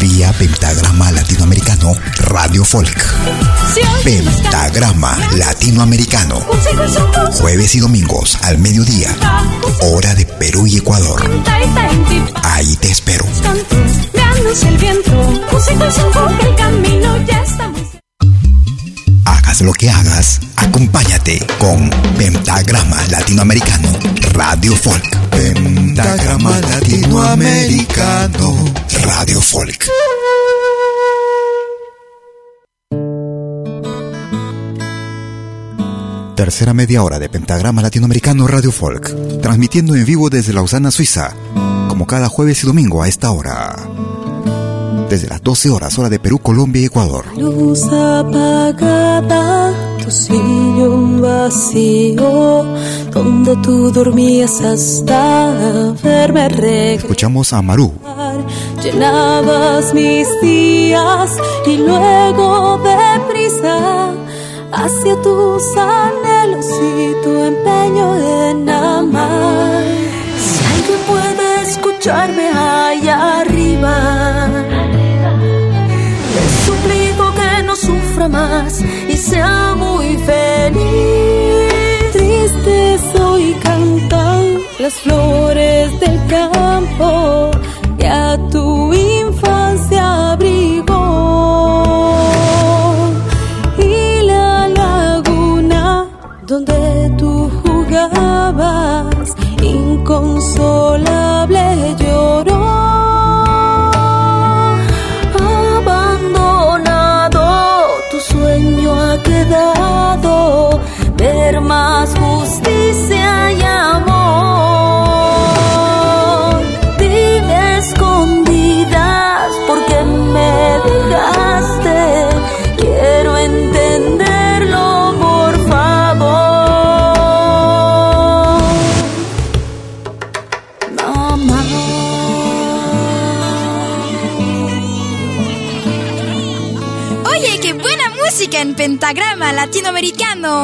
Vía Pentagrama Latinoamericano Radio Folk. Pentagrama Latinoamericano. Jueves y domingos al mediodía. Hora de Perú y Ecuador. Ahí te espero. El viento, el camino ya Lo que hagas, acompáñate con Pentagrama Latinoamericano Radio Folk. Pentagrama Latinoamericano Radio Folk. Tercera media hora de Pentagrama Latinoamericano Radio Folk, transmitiendo en vivo desde Lausana, Suiza, como cada jueves y domingo a esta hora. Desde las 12 horas, hora de Perú, Colombia y Ecuador. Luz apagada, tu sillón vacío, donde tú dormías hasta verme regresar. Escuchamos a Maru. Llenabas mis días y luego deprisa hacia tus anhelos y tu empeño en amar. Si alguien puede escucharme allá arriba, y sea muy feliz. Triste soy cantan las flores del campo que a tu infancia abrigó. Y la laguna donde tú jugabas, inconsolable lloró. Latinoamericano.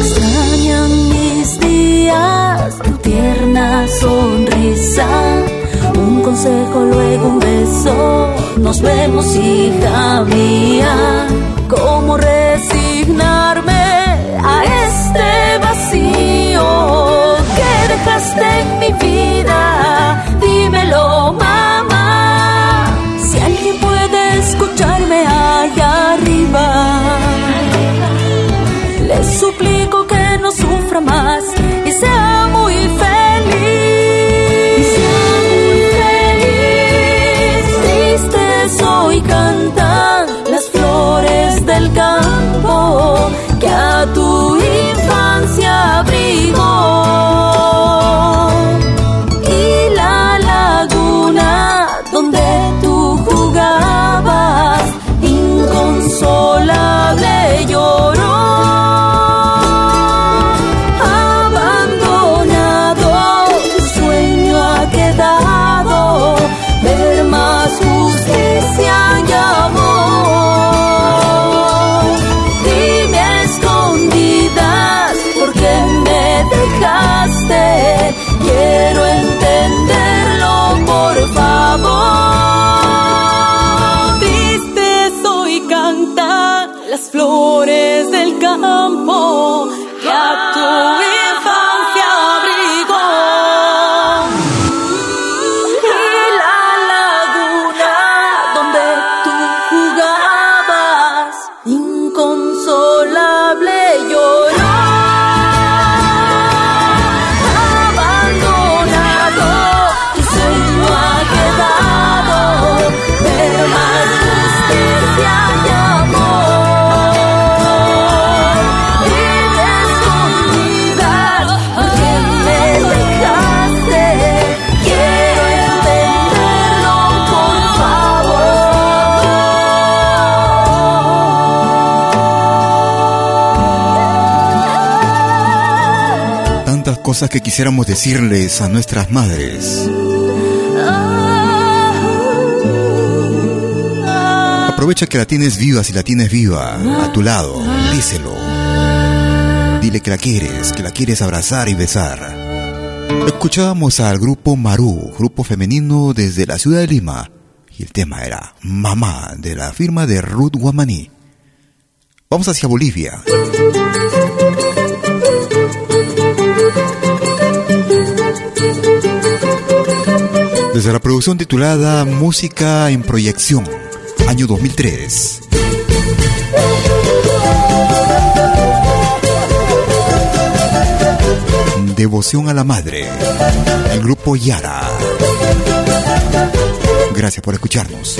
Extrañan mis días tu tierna sonrisa, un consejo, luego un beso. Nos vemos, hija mía. ¿Cómo resignarme a este vacío que dejaste en mi vida? Dímelo, mamá. Arriba, le suplico que no sufra más y sea muy feliz. Y sea muy feliz. Triste soy cantan las flores del campo cosas que quisiéramos decirles a nuestras madres. Aprovecha que la tienes viva si la tienes viva, a tu lado, díselo. Dile que la quieres, que la quieres abrazar y besar. Escuchábamos al grupo Marú, grupo femenino desde la ciudad de Lima, y el tema era Mamá, de la firma de Ruth Guamaní. Vamos hacia Bolivia. Desde la producción titulada Música en Proyección, año 2003. Devoción a la Madre, el grupo Yara. Gracias por escucharnos.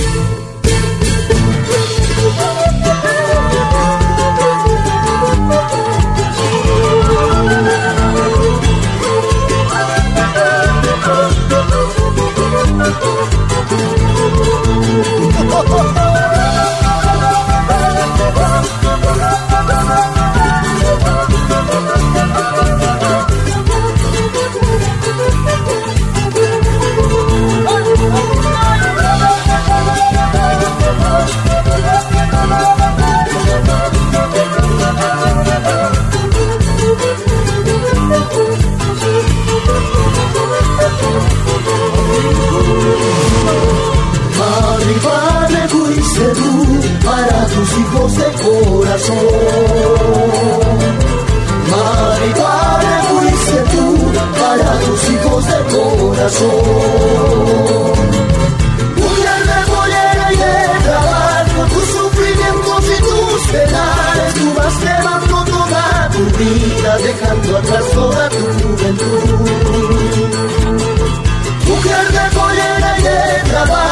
Corazón. Padre fuiste tú para tus hijos de corazón. Mujer de pollera y de trabajo, tus sufrimientos y tus penales, tú vas llevando toda tu vida, dejando atrás toda tu juventud. Mujer de pollera y de trabajo,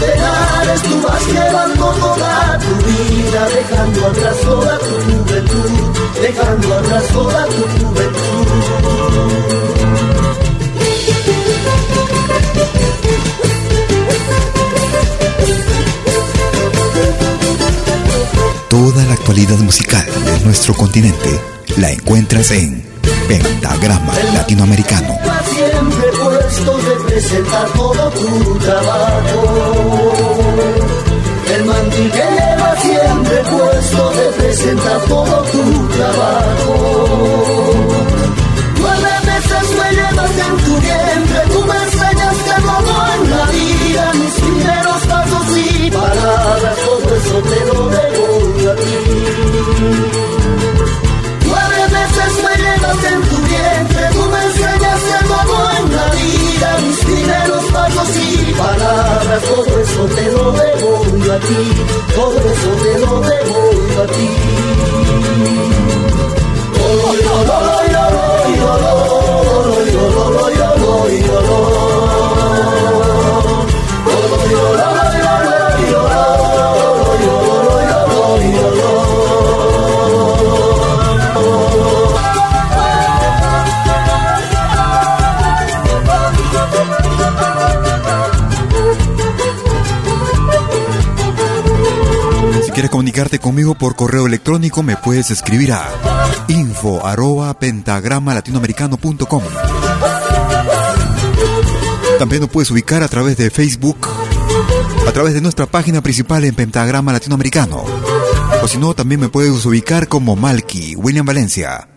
penales, tú vas llevando toda tu vida, dejando atrás toda tu juventud, dejando atrás toda tu juventud. Toda la actualidad musical de nuestro continente la encuentras en Pentagrama Latinoamericano. Presentar todo tu trabajo. El mantil que lleva siempre puesto de presentar todo tu trabajo. Nueve veces me llevas en tu vientre, tú me enseñaste todo en la vida, mis primeros pasos y palabras, todo eso te lo debo a ti. en tu vientre, palabras, todo eso te lo debo a ti, todo por correo electrónico, me puedes escribir a info arroba pentagrama latinoamericano.com. También nos puedes ubicar a través de Facebook, a través de nuestra página principal en Pentagrama Latinoamericano. O si no, también me puedes ubicar como Malky, William Valencia.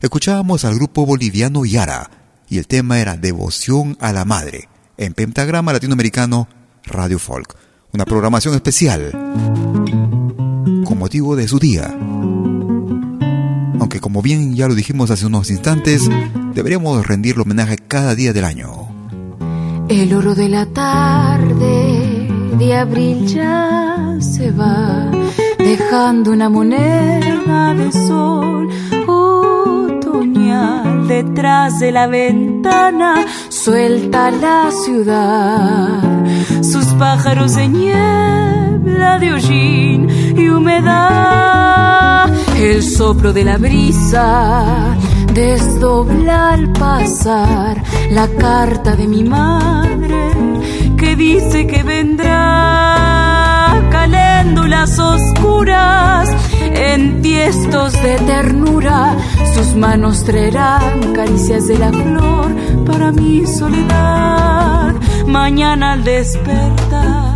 Escuchábamos al grupo boliviano Yara y el tema era Devoción a la Madre en Pentagrama Latinoamericano Radio Folk. Una programación especial con motivo de su día. Aunque como bien ya lo dijimos hace unos instantes, deberíamos rendirle homenaje cada día del año. El oro de la tarde de abril ya se va, dejando una moneda de sol otoñal detrás de la ventana, suelta la ciudad, sus pájaros de niebla de hollín y humedad. El soplo de la brisa desdobla al pasar la carta de mi madre que dice que vendrá caléndulas oscuras en tiestos de ternura. Sus manos traerán caricias de la flor para mi soledad. Mañana al despertar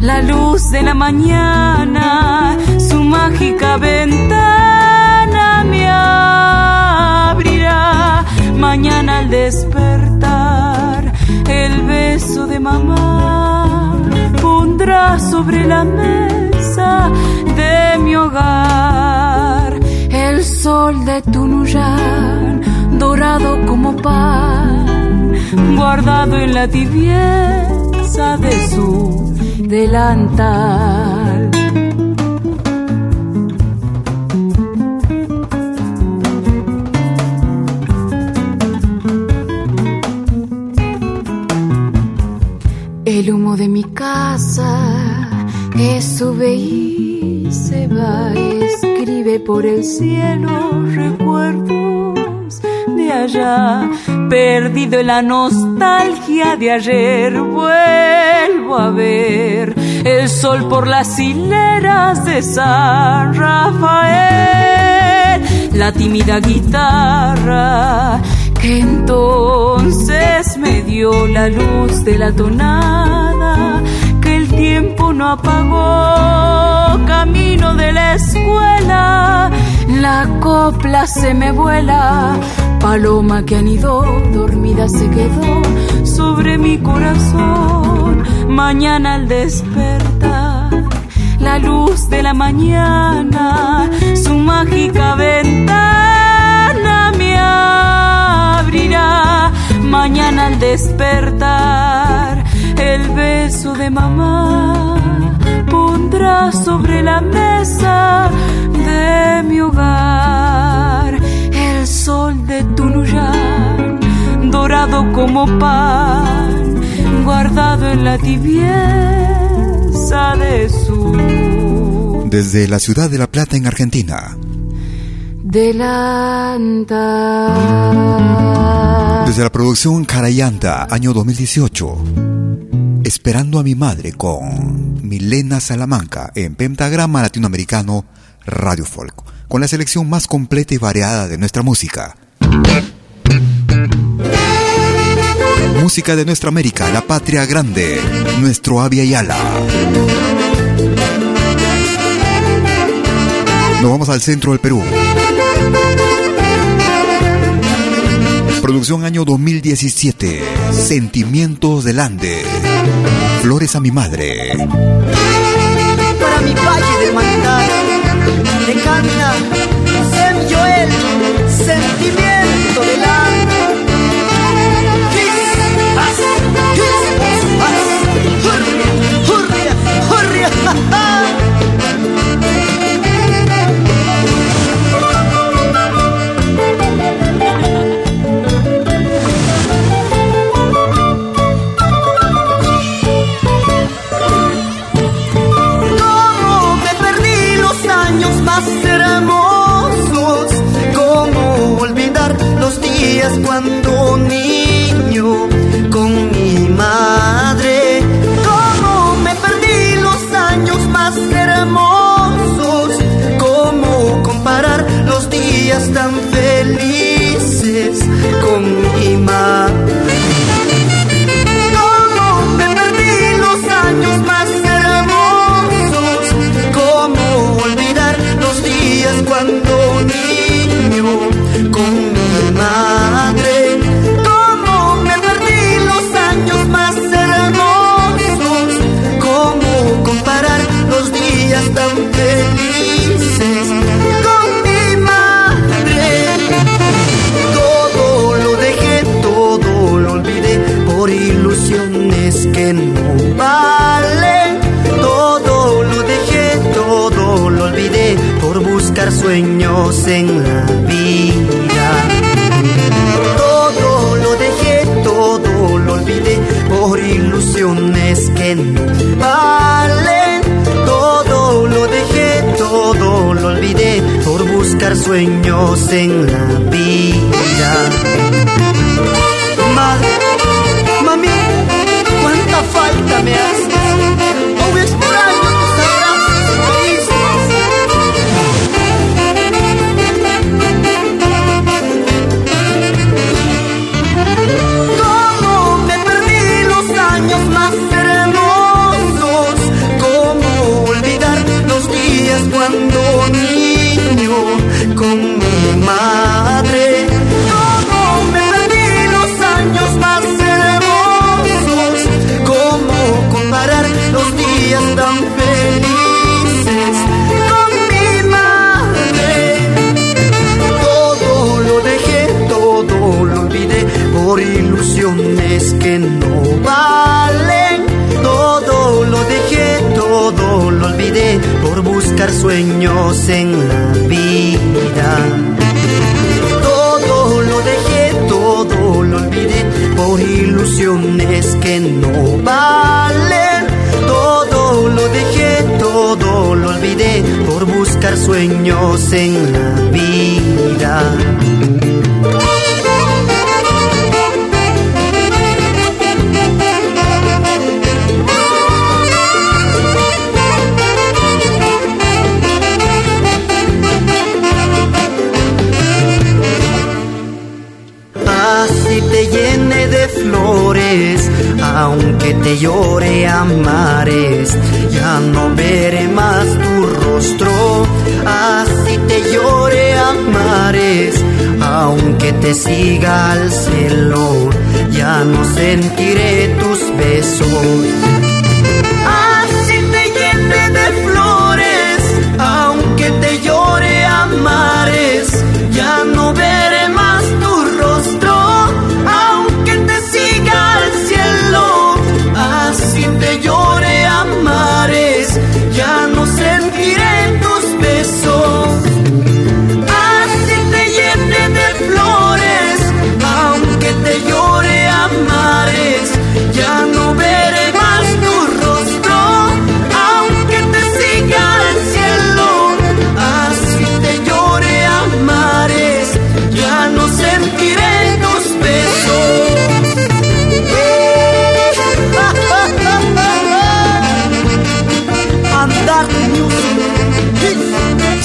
la luz de la mañana, su mágica ventana me abrirá. Mañana al despertar, el beso de mamá pondrá sobre la mesa de mi hogar el sol de Tunuyán, dorado como pan, guardado en la tibieza de su delantal. El humo de mi casa que sube y se va, escribe por el cielo recuerdos de allá, perdido en la nostalgia de ayer, a ver el sol por las hileras de San Rafael, la tímida guitarra que entonces me dio la luz de la tonada que el tiempo no apagó camino de la escuela la copla se me vuela paloma que anidó dormida se quedó sobre mi corazón mañana al despertar la luz de la mañana su mágica ventana me abrirá. Mañana al despertar el beso de mamá pondrá sobre la mesa de mi hogar. El sol de Tunuyán dorado como pan guardado en la tibieza de su Desde la ciudad de La Plata en Argentina delanta. Desde la producción Carayanta, año 2018. Esperando a mi madre con Milena Salamanca en Pentagrama Latinoamericano Radio Folk, con la selección más completa y variada de nuestra música. Música de nuestra América, la patria grande, nuestro Avia y Ala. Nos vamos al centro del Perú. Producción año 2017. Sentimientos del Ande. Flores a mi madre. Para mi valle de humanidad. Le canta Sem Joel. Sentimientos. ha [laughs] ha!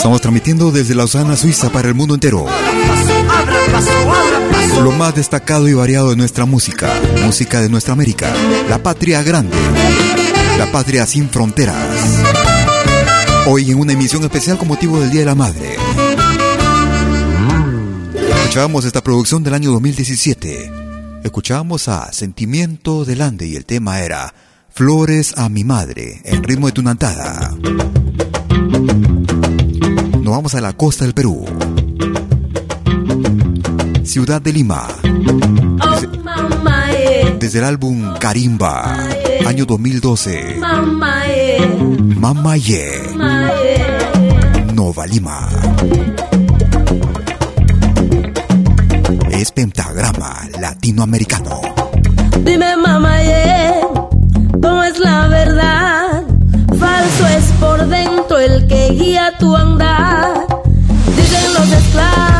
Estamos transmitiendo desde Lausana, Suiza, para el mundo entero. Lo más destacado y variado de nuestra música, música de nuestra América, la patria grande, la patria sin fronteras. Hoy en una emisión especial con motivo del Día de la Madre. Escuchábamos esta producción del año 2017. Escuchábamos a Sentimiento del Ande y el tema era Flores a mi madre, en ritmo de Tunantada. Vamos a la costa del Perú. Ciudad de Lima. Desde, desde el álbum Carimba, año 2012. Mamaye. Nova Lima. Es pentagrama latinoamericano. Dime, Mamaye, ¿cómo es la verdad? Falso es por dentro el que guía tu andar. Dicen los esclavos,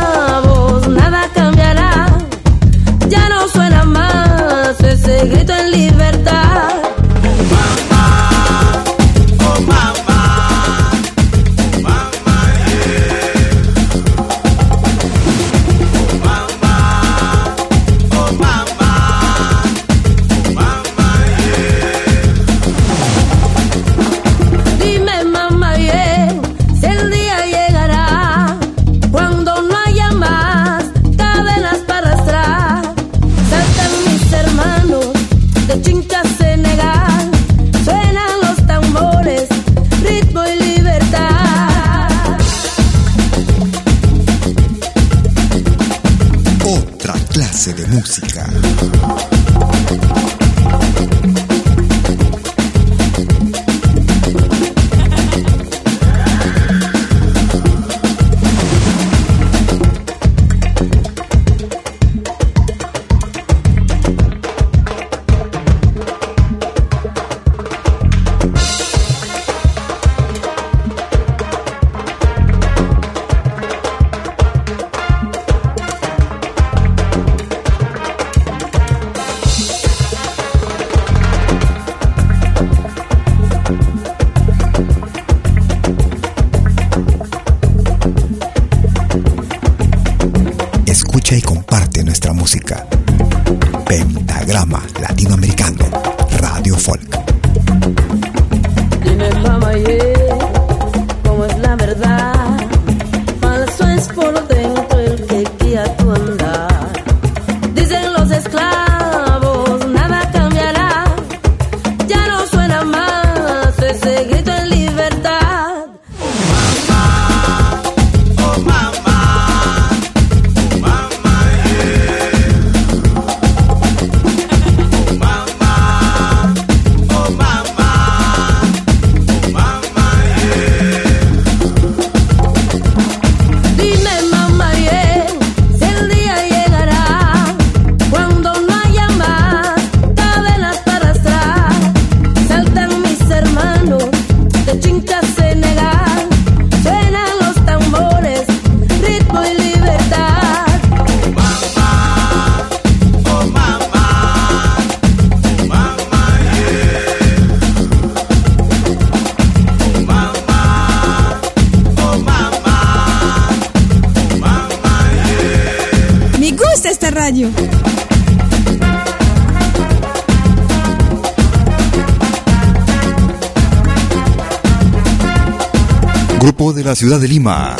ciudad de Lima.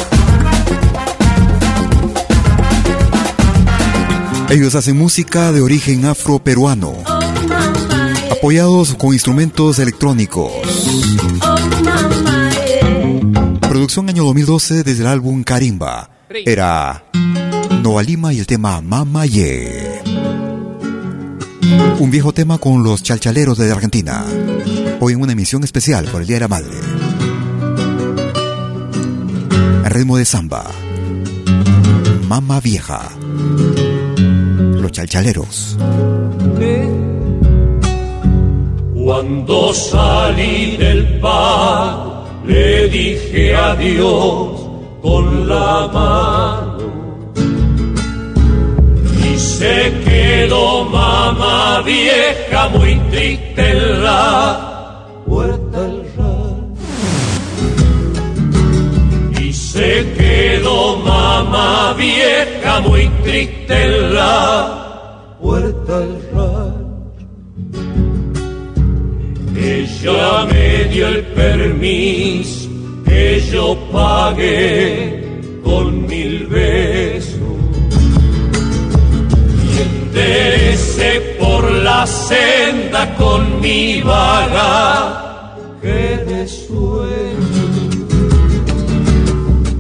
Ellos hacen música de origen afro-peruano, apoyados con instrumentos electrónicos. Producción año 2012 desde el álbum Carimba. Era Nova Lima y el tema Mama Ye. Un viejo tema con los chalchaleros de Argentina. Hoy en una emisión especial por el Día de la Madre. Ritmo de samba. Mama vieja. Los chalchaleros. Cuando salí del pan, le dije adiós con la mano. Y se quedó mamá vieja muy triste en la vieja muy triste en la puerta del rancho. Ella me dio el permiso que yo pagué con mil besos. Y enderecé por la senda con mi bagaje de sueño.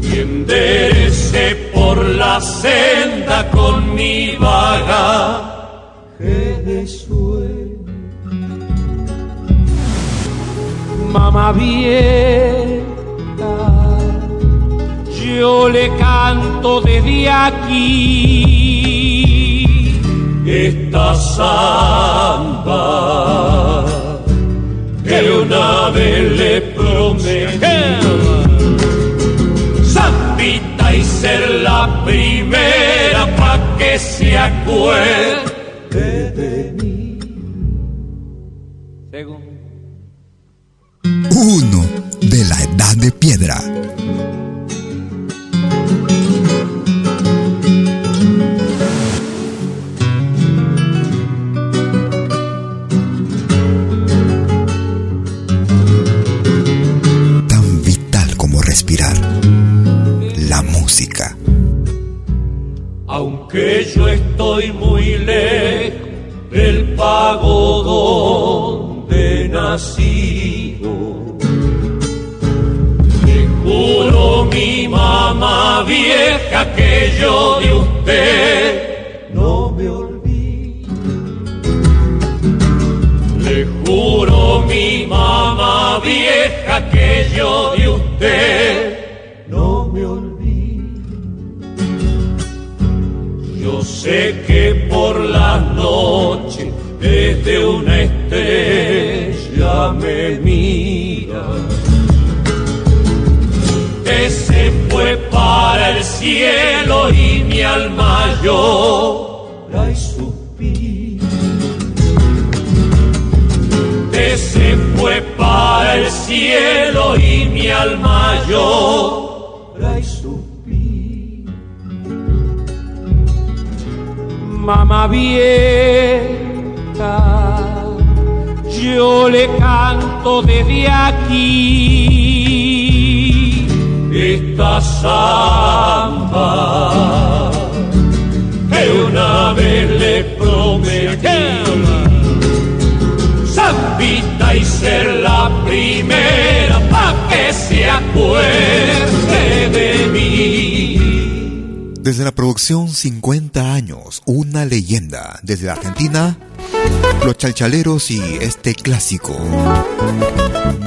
Y enderecé por la senda con mi bagaje de sueño. Mamá vieja, yo le canto desde aquí esta samba que una vez le prometí. Y ser la primera pa' que se acuerde de mí. Uno de la edad de piedra. Yo estoy muy lejos del pago donde nacido, te juro mi mamá vieja que yo de usted no me olvido. Le juro mi mamá vieja que yo de usted sé que por la noche desde una estrella me mira. Que se fue para el cielo y mi alma llora y suspira. Que se fue para el cielo y mi alma llora Mamá vieja, yo le canto desde aquí esta samba que una vez le prometí. Zambita y ser la primera pa' que se acuerde de mí. Desde la producción 50 años, una leyenda. Desde Argentina, los chalchaleros y este clásico,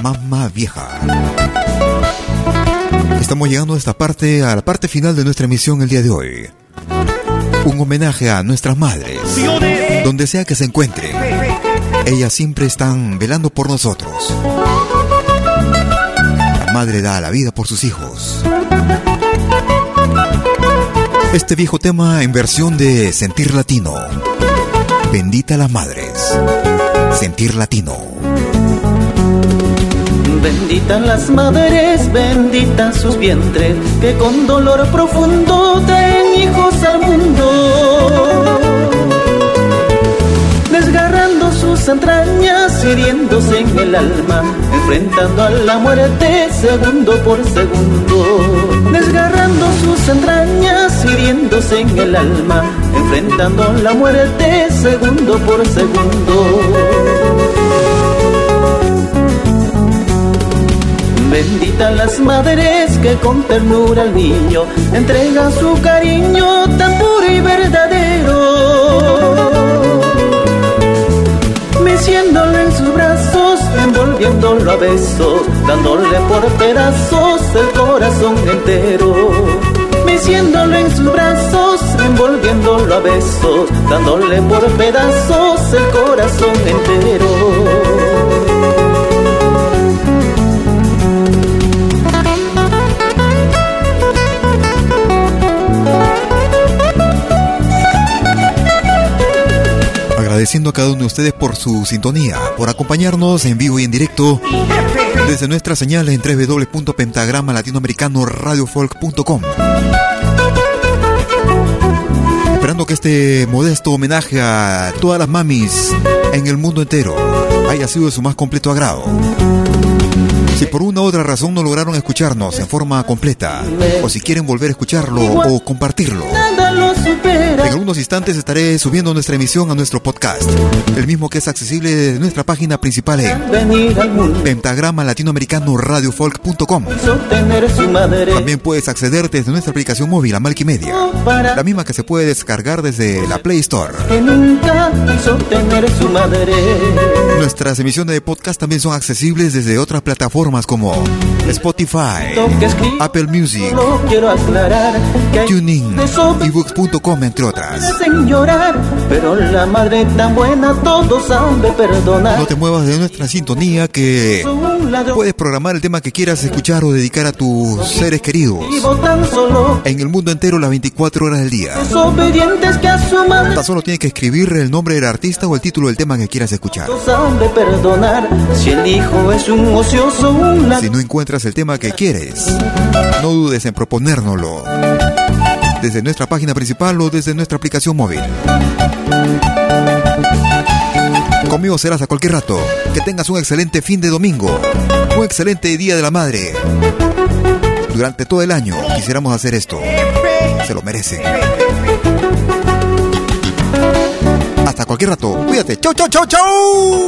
Mamá Vieja. Estamos llegando a esta parte, a la parte final de nuestra emisión el día de hoy. Un homenaje a nuestras madres, donde sea que se encuentren. Ellas siempre están velando por nosotros. La madre da la vida por sus hijos. Este viejo tema en versión de Sentir Latino. Bendita las madres. Sentir Latino. Benditas las madres, benditas sus vientres, que con dolor profundo traen hijos al mundo. Sus entrañas, hiriéndose en el alma, enfrentando a la muerte segundo por segundo. Desgarrando sus entrañas, hiriéndose en el alma, enfrentando a la muerte segundo por segundo. Benditas las madres que con ternura al niño entregan su cariño tan puro y verdadero. Meciéndolo en sus brazos, envolviéndolo a besos, dándole por pedazos el corazón entero. Meciéndolo en sus brazos, envolviéndolo a besos, dándole por pedazos el corazón entero. Agradeciendo a cada uno de ustedes por su sintonía, por acompañarnos en vivo y en directo desde nuestra señal en www.pentagrama latinoamericano radiofolk.com. Deseando que este modesto homenaje a todas las mamis en el mundo entero haya sido de su más completo agrado. Si por una u otra razón no lograron escucharnos en forma completa, o si quieren volver a escucharlo o compartirlo, en algunos instantes estaré subiendo nuestra emisión a nuestro podcast, el mismo que es accesible desde nuestra página principal en pentagrama latinoamericano radiofolk.com. También puedes acceder desde nuestra aplicación móvil a Media, la misma que se puede descargar desde la Play Store. Nuestras emisiones de podcast también son accesibles desde otras plataformas como Spotify, Apple Music, TuneIn, ebooks.com, entre otras. pero la madre tan buena todos sabe perdonar. No te muevas de nuestra sintonía que puedes programar el tema que quieras escuchar o dedicar a tus seres queridos. En el mundo entero las 24 horas del día. Tan solo tienes que escribir el nombre del artista o el título del tema que quieras escuchar. sabe perdonar. Si el hijo es un ocioso, un Si no encuentras el tema que quieres, no dudes en proponérnoslo. Desde nuestra página principal o desde nuestra aplicación móvil. Conmigo serás a cualquier rato. Que tengas un excelente fin de domingo. Un excelente día de la madre. Durante todo el año quisiéramos hacer esto. Se lo merecen. Hasta cualquier rato. Cuídate. Chau, chau, chau, chau.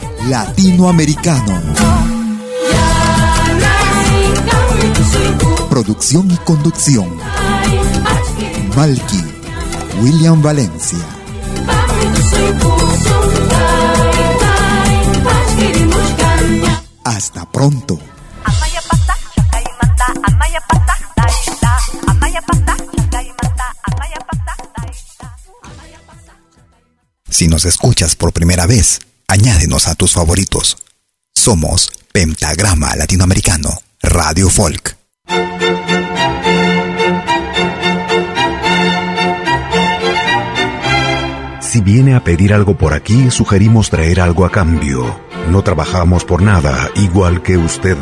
Latinoamericano. Producción y conducción. Malky, William Valencia. Hasta pronto. Si nos escuchas por primera vez, añádenos a tus favoritos. Somos Pentagrama Latinoamericano, Radio Folk. Si viene a pedir algo por aquí, sugerimos traer algo a cambio. No trabajamos por nada, igual que usted.